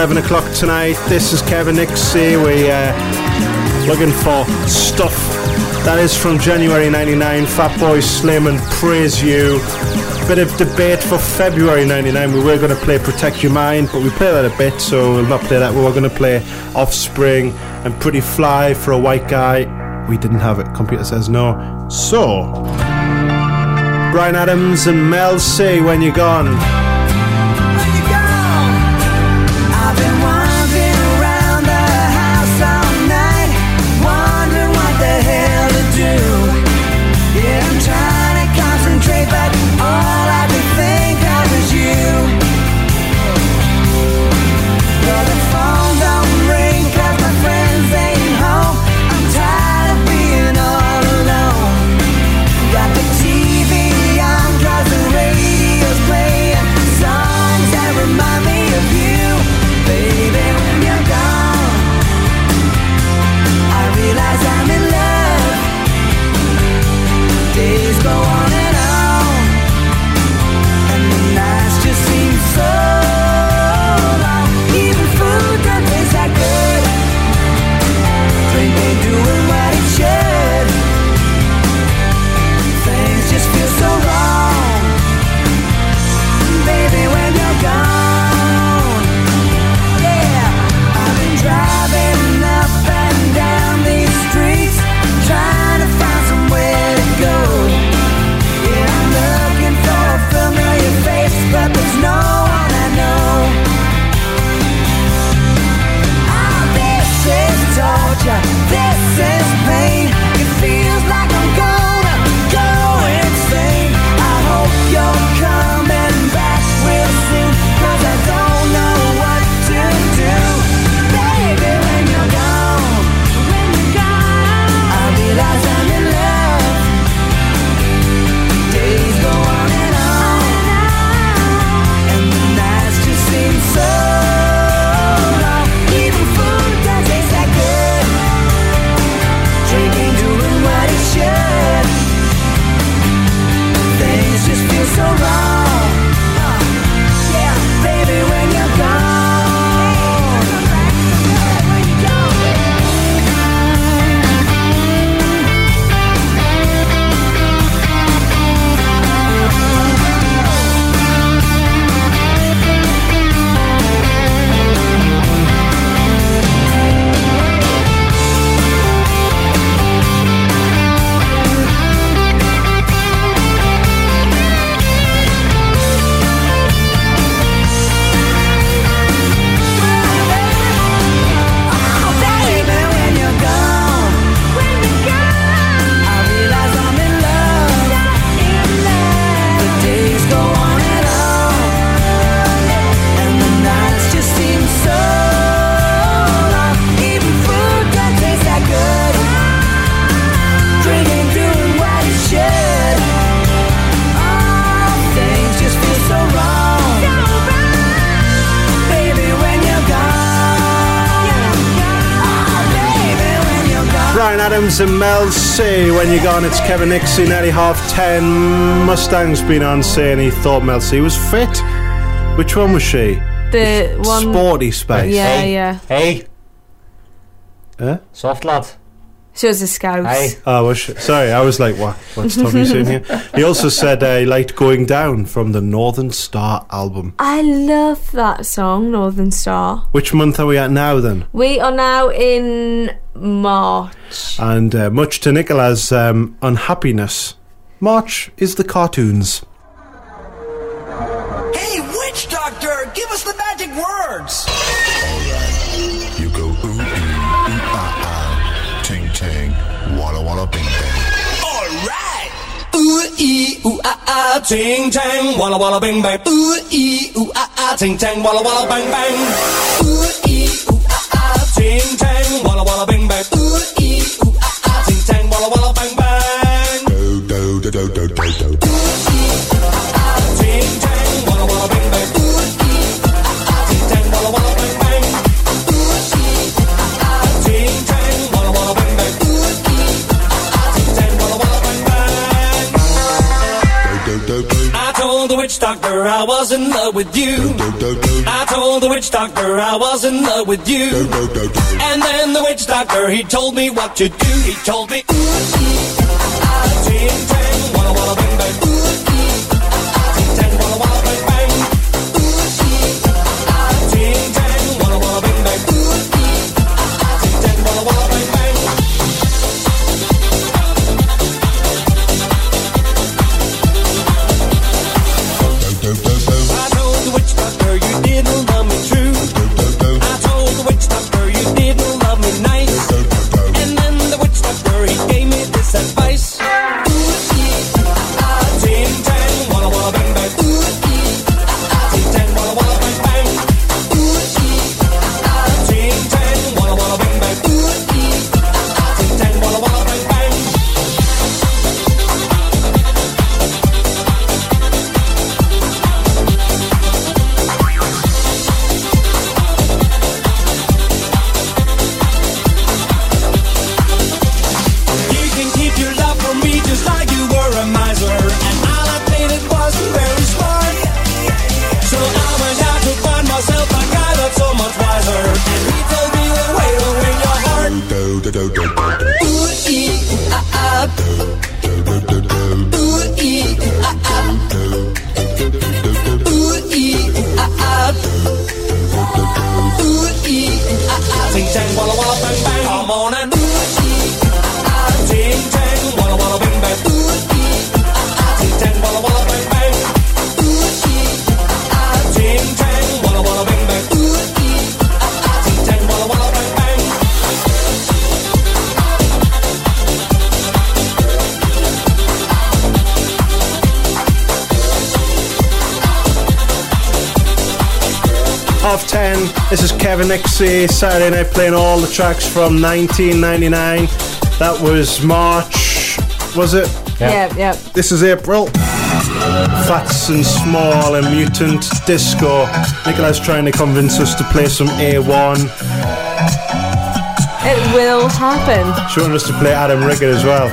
11 o'clock tonight. This is Kevin Nixie. We uh, looking for stuff that is from January 99. Fatboy Slim and Praise You. Bit of debate for February 99. We were going to play Protect Your Mind, but we play that a bit, so we'll not play that. We were going to play Offspring and Pretty Fly for a white guy. We didn't have it. Computer says no. So, Bryan Adams and Mel C. When You're Gone. C. When you're gone, it's Kevin Nixie, nearly half ten. Mustang's been on saying he thought Mel C was fit. Which one was she? The one. Sporty Spice. Yeah, yeah. Hey, Huh? soft lad. She was a scout. Hey. Oh, was she? Sorry, I was like, what? What's Tommy (laughs) saying here? He also said uh, he liked Going Down from the Northern Star album. I love that song, Northern Star. Which month are we at now then? We are now in March. And uh, much to Nicola's um, unhappiness, March is the cartoons. Hey, witch doctor, give us the magic words! All right, You go ooh, ooh, ooh, ah, ah, ting, ting, walla, walla, bing, bang. All right! Ooh, ee, ooh, ah, ah, ting, tang, walla, walla, bing, bang. Ooh, ee, ooh, ah, ah, ting, tang, walla, walla, bang, bang. Ooh, ee, ooh, ah, ah, ting, tang, walla, walla, bing, I was in love with you. I told the witch doctor I was in love with you. And then the witch doctor he told me what to do. He told me, ooh, ah, ting, tang, wanna, wanna, Kevin Nixie, Saturday night playing all the tracks from 1999. That was March, was it? Yeah, yeah. This is April. Phats and Small and Mutant Disco. Nicolas trying to convince us to play some A1. It will happen. She wants us to play Adam Rickitt as well.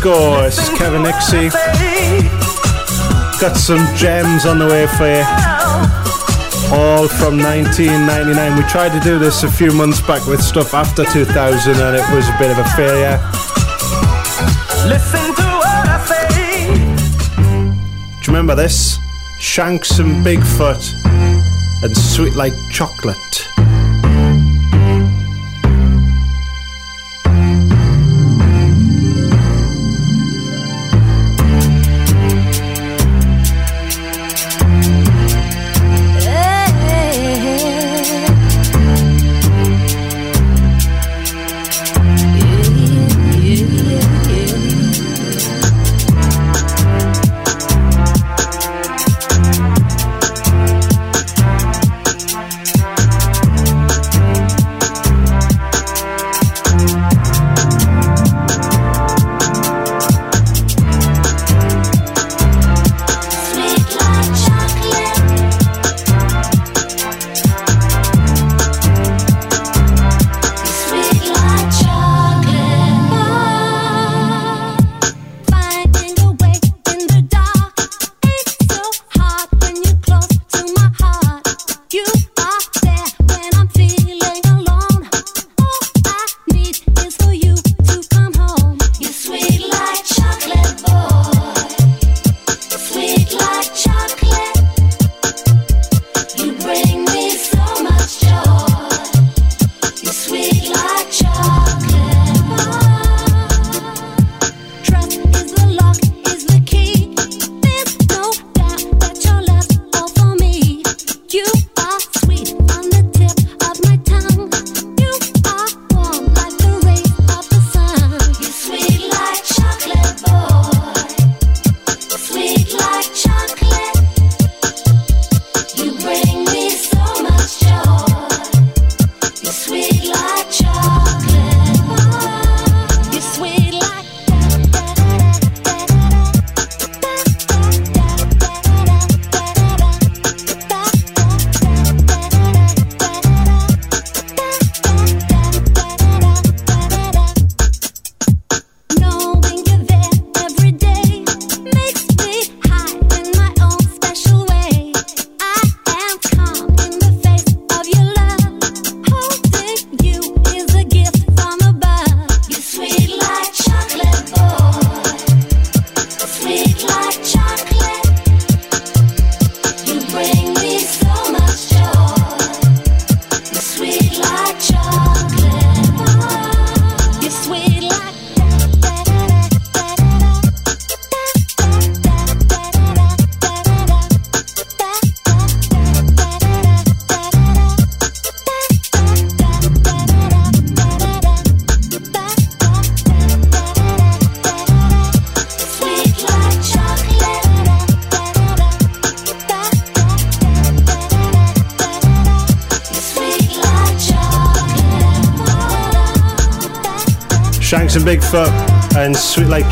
This is Kevin Nixie. Got some gems on the way for you. All from 1999. We tried to do this a few months back with stuff after 2000 and it was a bit of a failure. Listen to what I say. Do you remember this? Shanks and Bigfoot and Sweet Like Chocolate.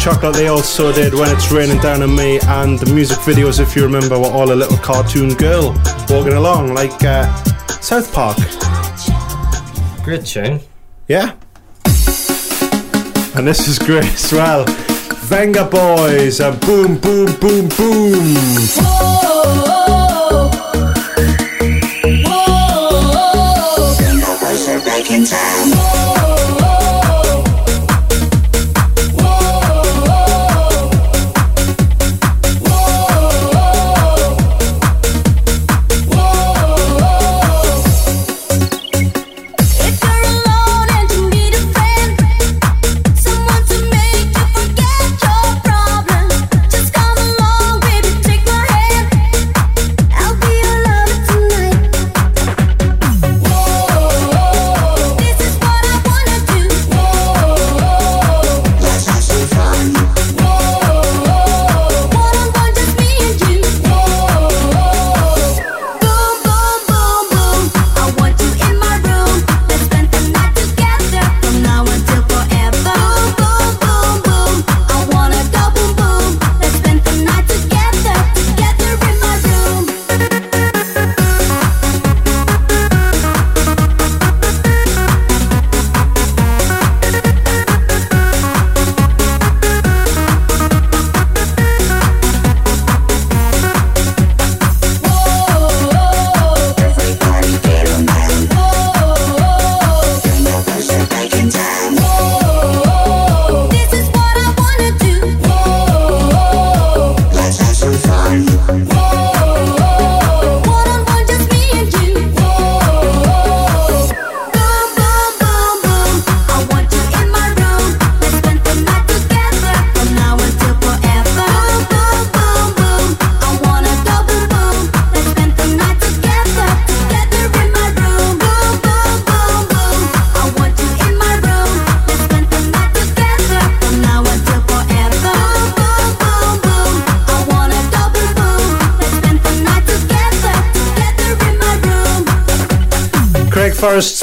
Chocolate, they also did When It's Raining Down on Me. And the music videos, if you remember, were all a little cartoon girl walking along like uh, South Park. Great tune. Yeah. And this is great as well. Venga Boys and Boom Boom Boom Boom. Back in time. This is what I want.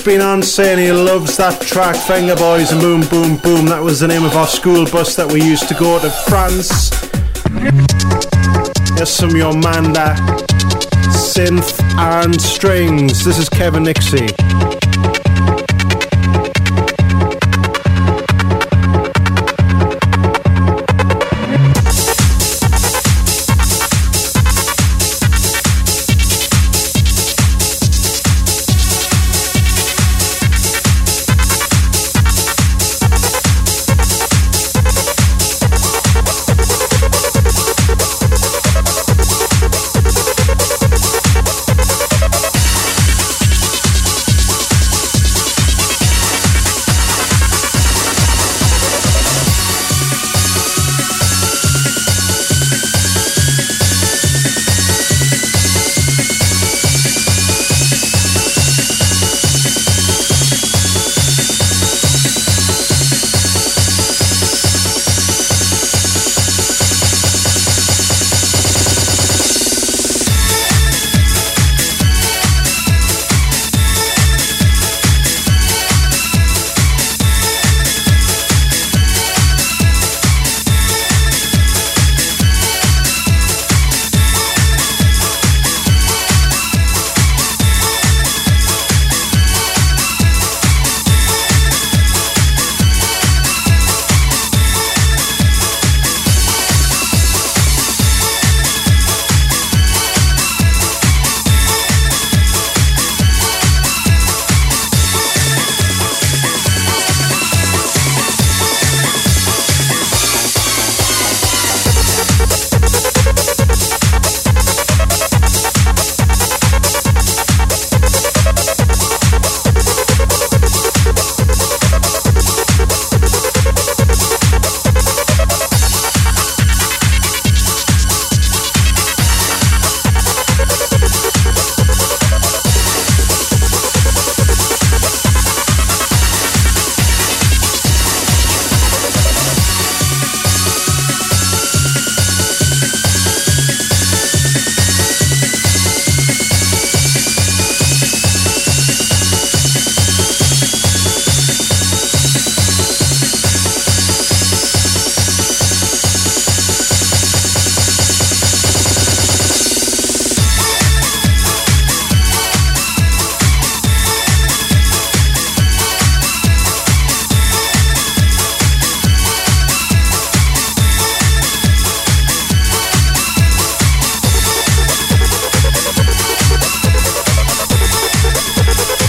Been on saying he loves that track, Venga Boys and Boom Boom Boom. That was the name of our school bus that we used to go to France. Here's some Yomanda, synth and strings. This is Kevin Nixie.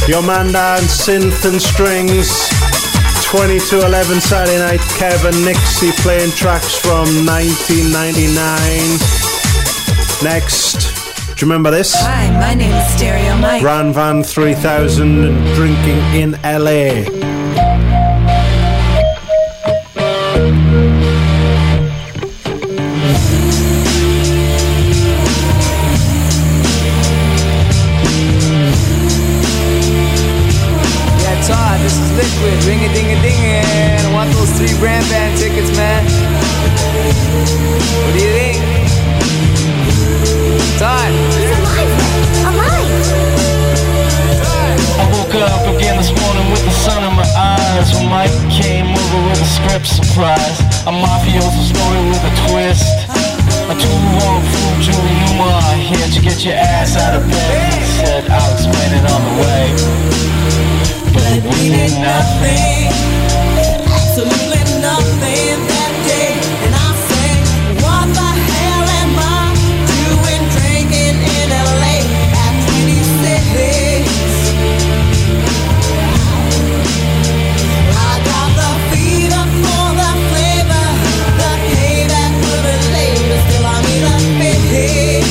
Yomanda and synth and strings. 20 to 11 Saturday night. Kevin Nixie playing tracks from 1999. Next, do you remember this? Hi, my name is Stereo Mike. Bran Van 3000 drinking in LA. Those three brand band tickets, man. What do you think? Todd. I woke up again this morning with the sun in my eyes. When Mike came over with a script surprise. A mafioso story with a twist. A two-wrong fool, Julie Newmar Here to get your ass out of bed. He said, I'll explain it on the way. But we did nothing Absolutely nothing that day. And I say, what the hell am I doing drinking in LA at 26? I got the fever for the flavor, the payback will be later. Still, I need a fix.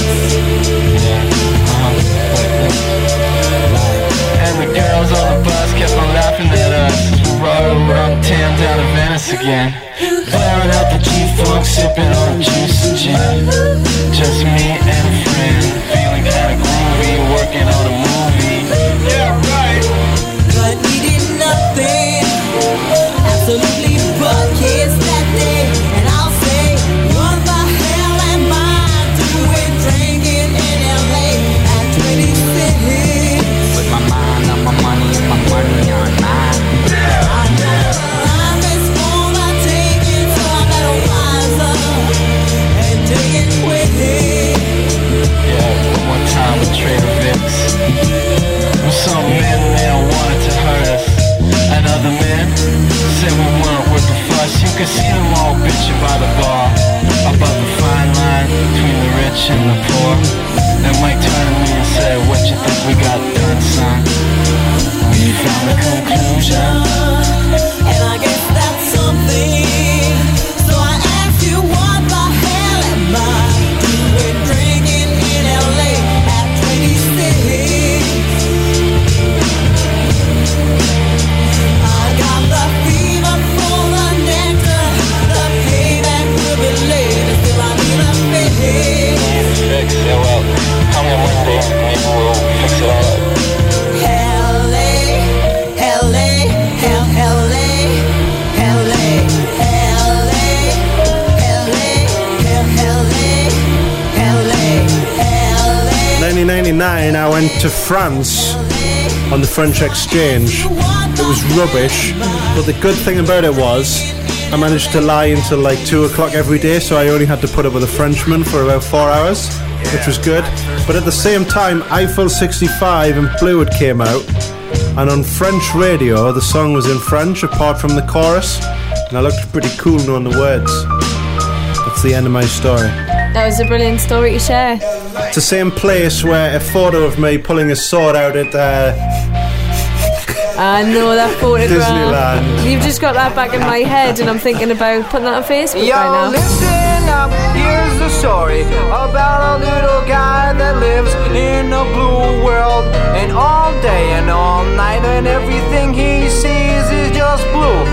And the girls on the bus kept on laughing at us as we rode around town down to Venice again. Blaring out the G-Funk, sipping on juice and gin. Just me and a friend, and other men said we weren't worth the fuss. You can see them all bitching by the bar about the fine line between the rich and the poor. And Mike turned to me and said, What you think we got done, son? We found a conclusion. 1999, I went to France on the French exchange. It was rubbish, but the good thing about it was I managed to lie until like 2 o'clock every day, so I only had to put up with a Frenchman for about 4 hours, which was good. But at the same time, Eiffel 65 and Fluid came out, and on French radio, the song was in French apart from the chorus, and I looked pretty cool knowing the words. That's the end of my story. That was a brilliant story to share. It's the same place where a photo of me pulling a sword out at uh, I know that (laughs) photograph. Disneyland. You've just got that back in my head, and I'm thinking about putting that on Facebook Yo, right now. listen up, here's the story about a little guy that lives in a blue world. And all day and all night, and everything he sees is just blue.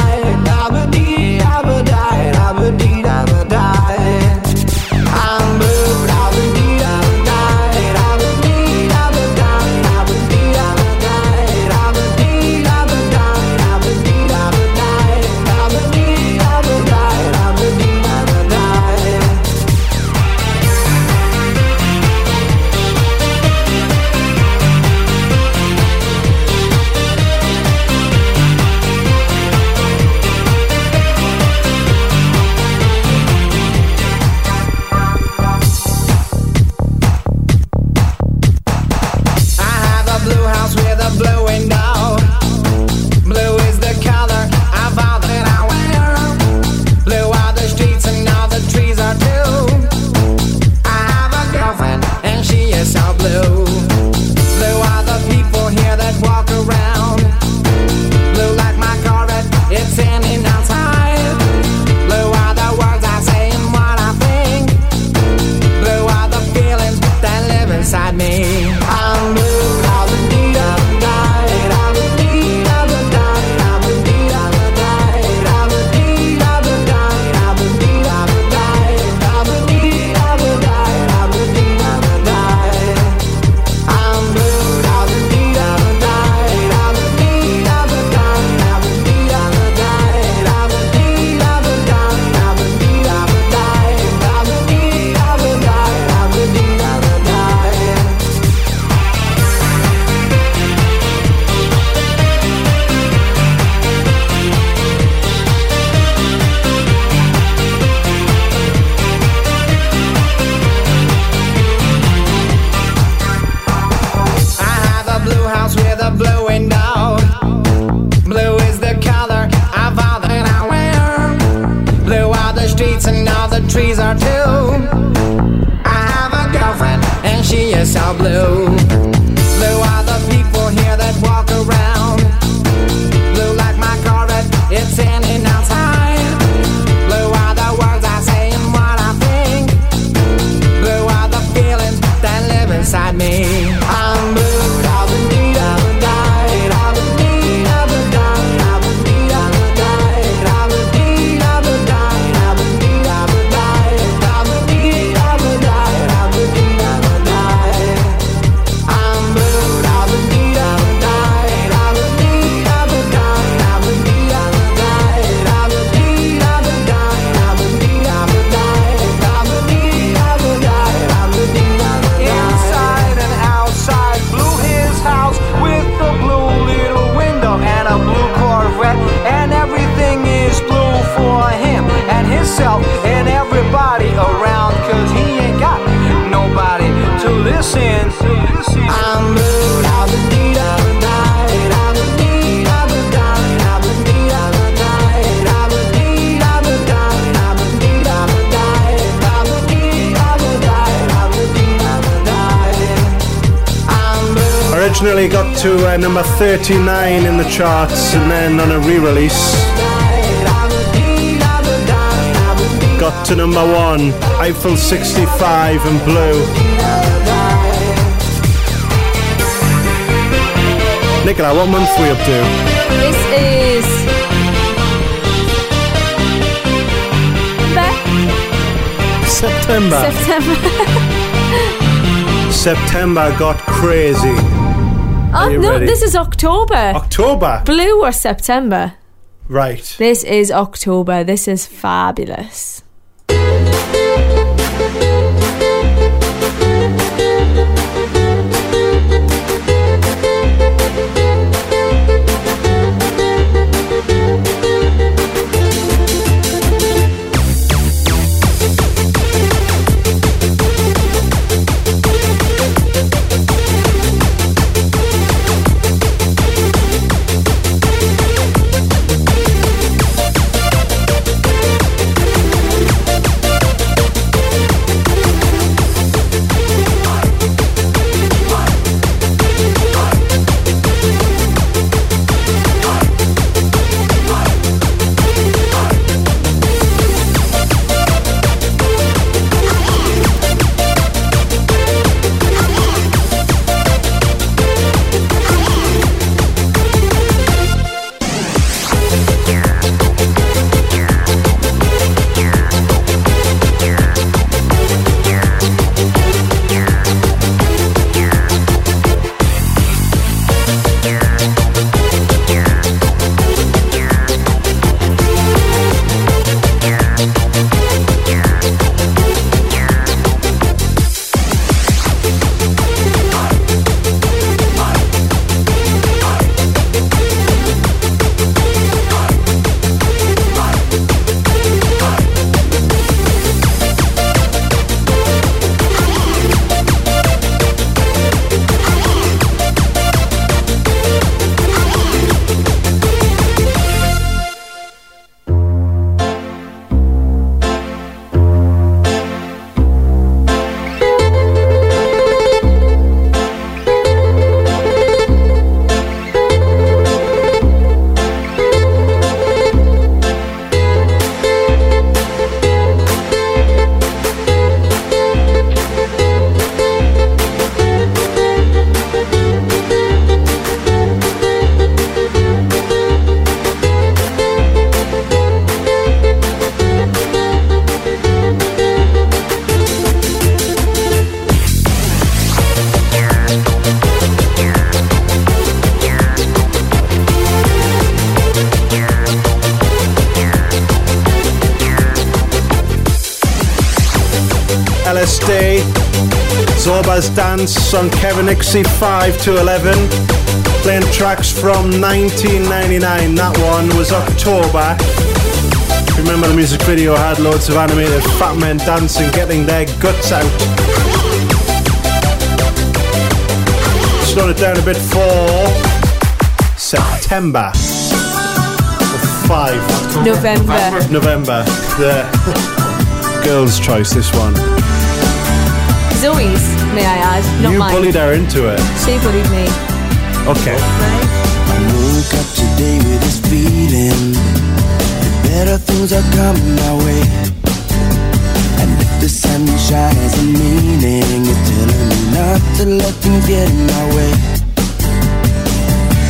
only got to uh, number 39 in the charts and then on a re release. Got to number one, Eiffel 65 and Blue. Nicola, what month we up to? This is. September. September. (laughs) September got crazy. Oh no, ready? this is October. October. Blue or September? Right. This is October. This is fabulous. LCD. Zorba's Dance on Kevin Nixie 5 to 11. Playing tracks from 1999. That one was October. Remember the music video had loads of animated fat men dancing, getting their guts out. Slow it down a bit for September. Five. November. November. The (laughs) girl's choice, this one. Zoe's, may I add, not you mine. bullied her into it. She bullied me. Okay. I woke up today with this feeling that better things are coming my way. And if the sunshine has a meaning, it's telling me not to let things get in my way.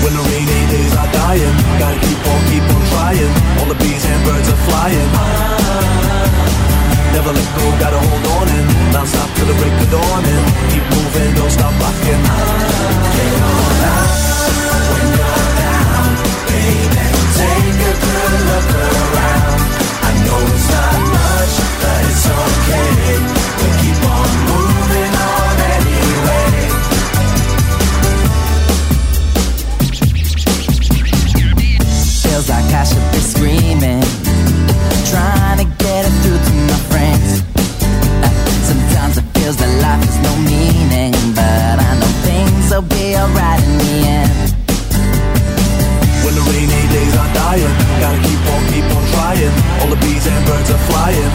When the rainy days are dying, gotta keep on, keep on trying. All the bees and birds are flying. Never let go, gotta hold on and non stop till the break of dawn and keep moving, don't stop rocking. Get on up when you're down, baby. Take a good look around. I know it's not much, but it's okay. We keep on moving on anyway. Feels like I should be screaming, trying to get it through it'll be alright in the end. When the rainy days are dying, gotta keep on, keep on trying. All the bees and birds are flying.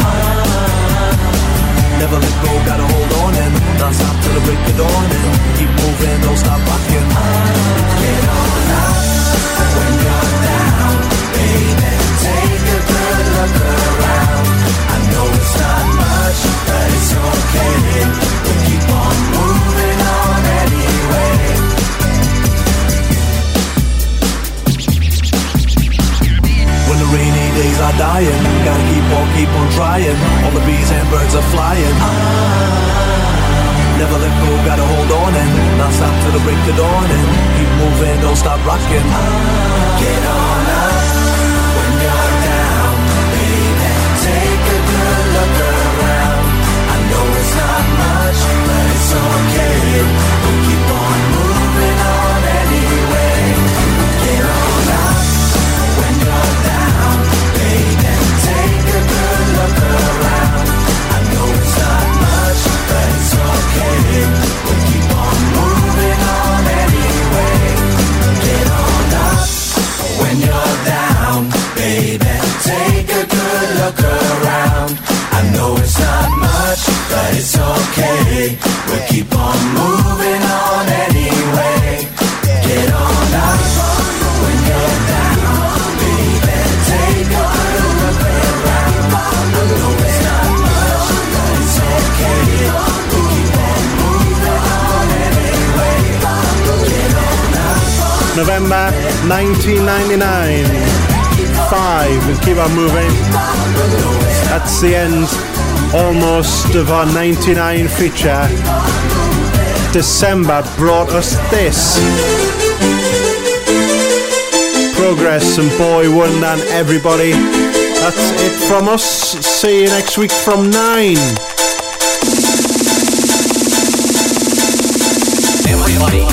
Never let go, gotta hold on and Not stop till the break of dawn. And keep moving, don't stop rocking. Get on up when you're down, baby. Take a good look around. I know it's not much, but it's okay. We'll keep on moving. Trying. All the bees and birds are flying. Never let go, gotta hold on and not stop till the break of dawn and keep moving, don't stop rocking. Get on up when you're down, baby. Take a good look around. I know it's not much, but it's okay. Good look around. I know it's not much, but it's okay. We'll keep on moving on look around. I know it's not much, but it's okay. We'll keep on moving on anyway. Get on up. November 1999. Five. Keep on moving. That's the end, almost, of our 99 feature. December brought us this. Progress and Boy Wunder and everybody. That's it from us. See you next week from 9. Everybody.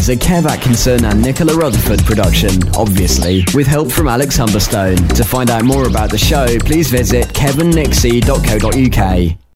Is a Kev Atkinson and Nicola Rutherford production, obviously, with help from Alex Humberstone. To find out more about the show, please visit kevinnixie.co.uk.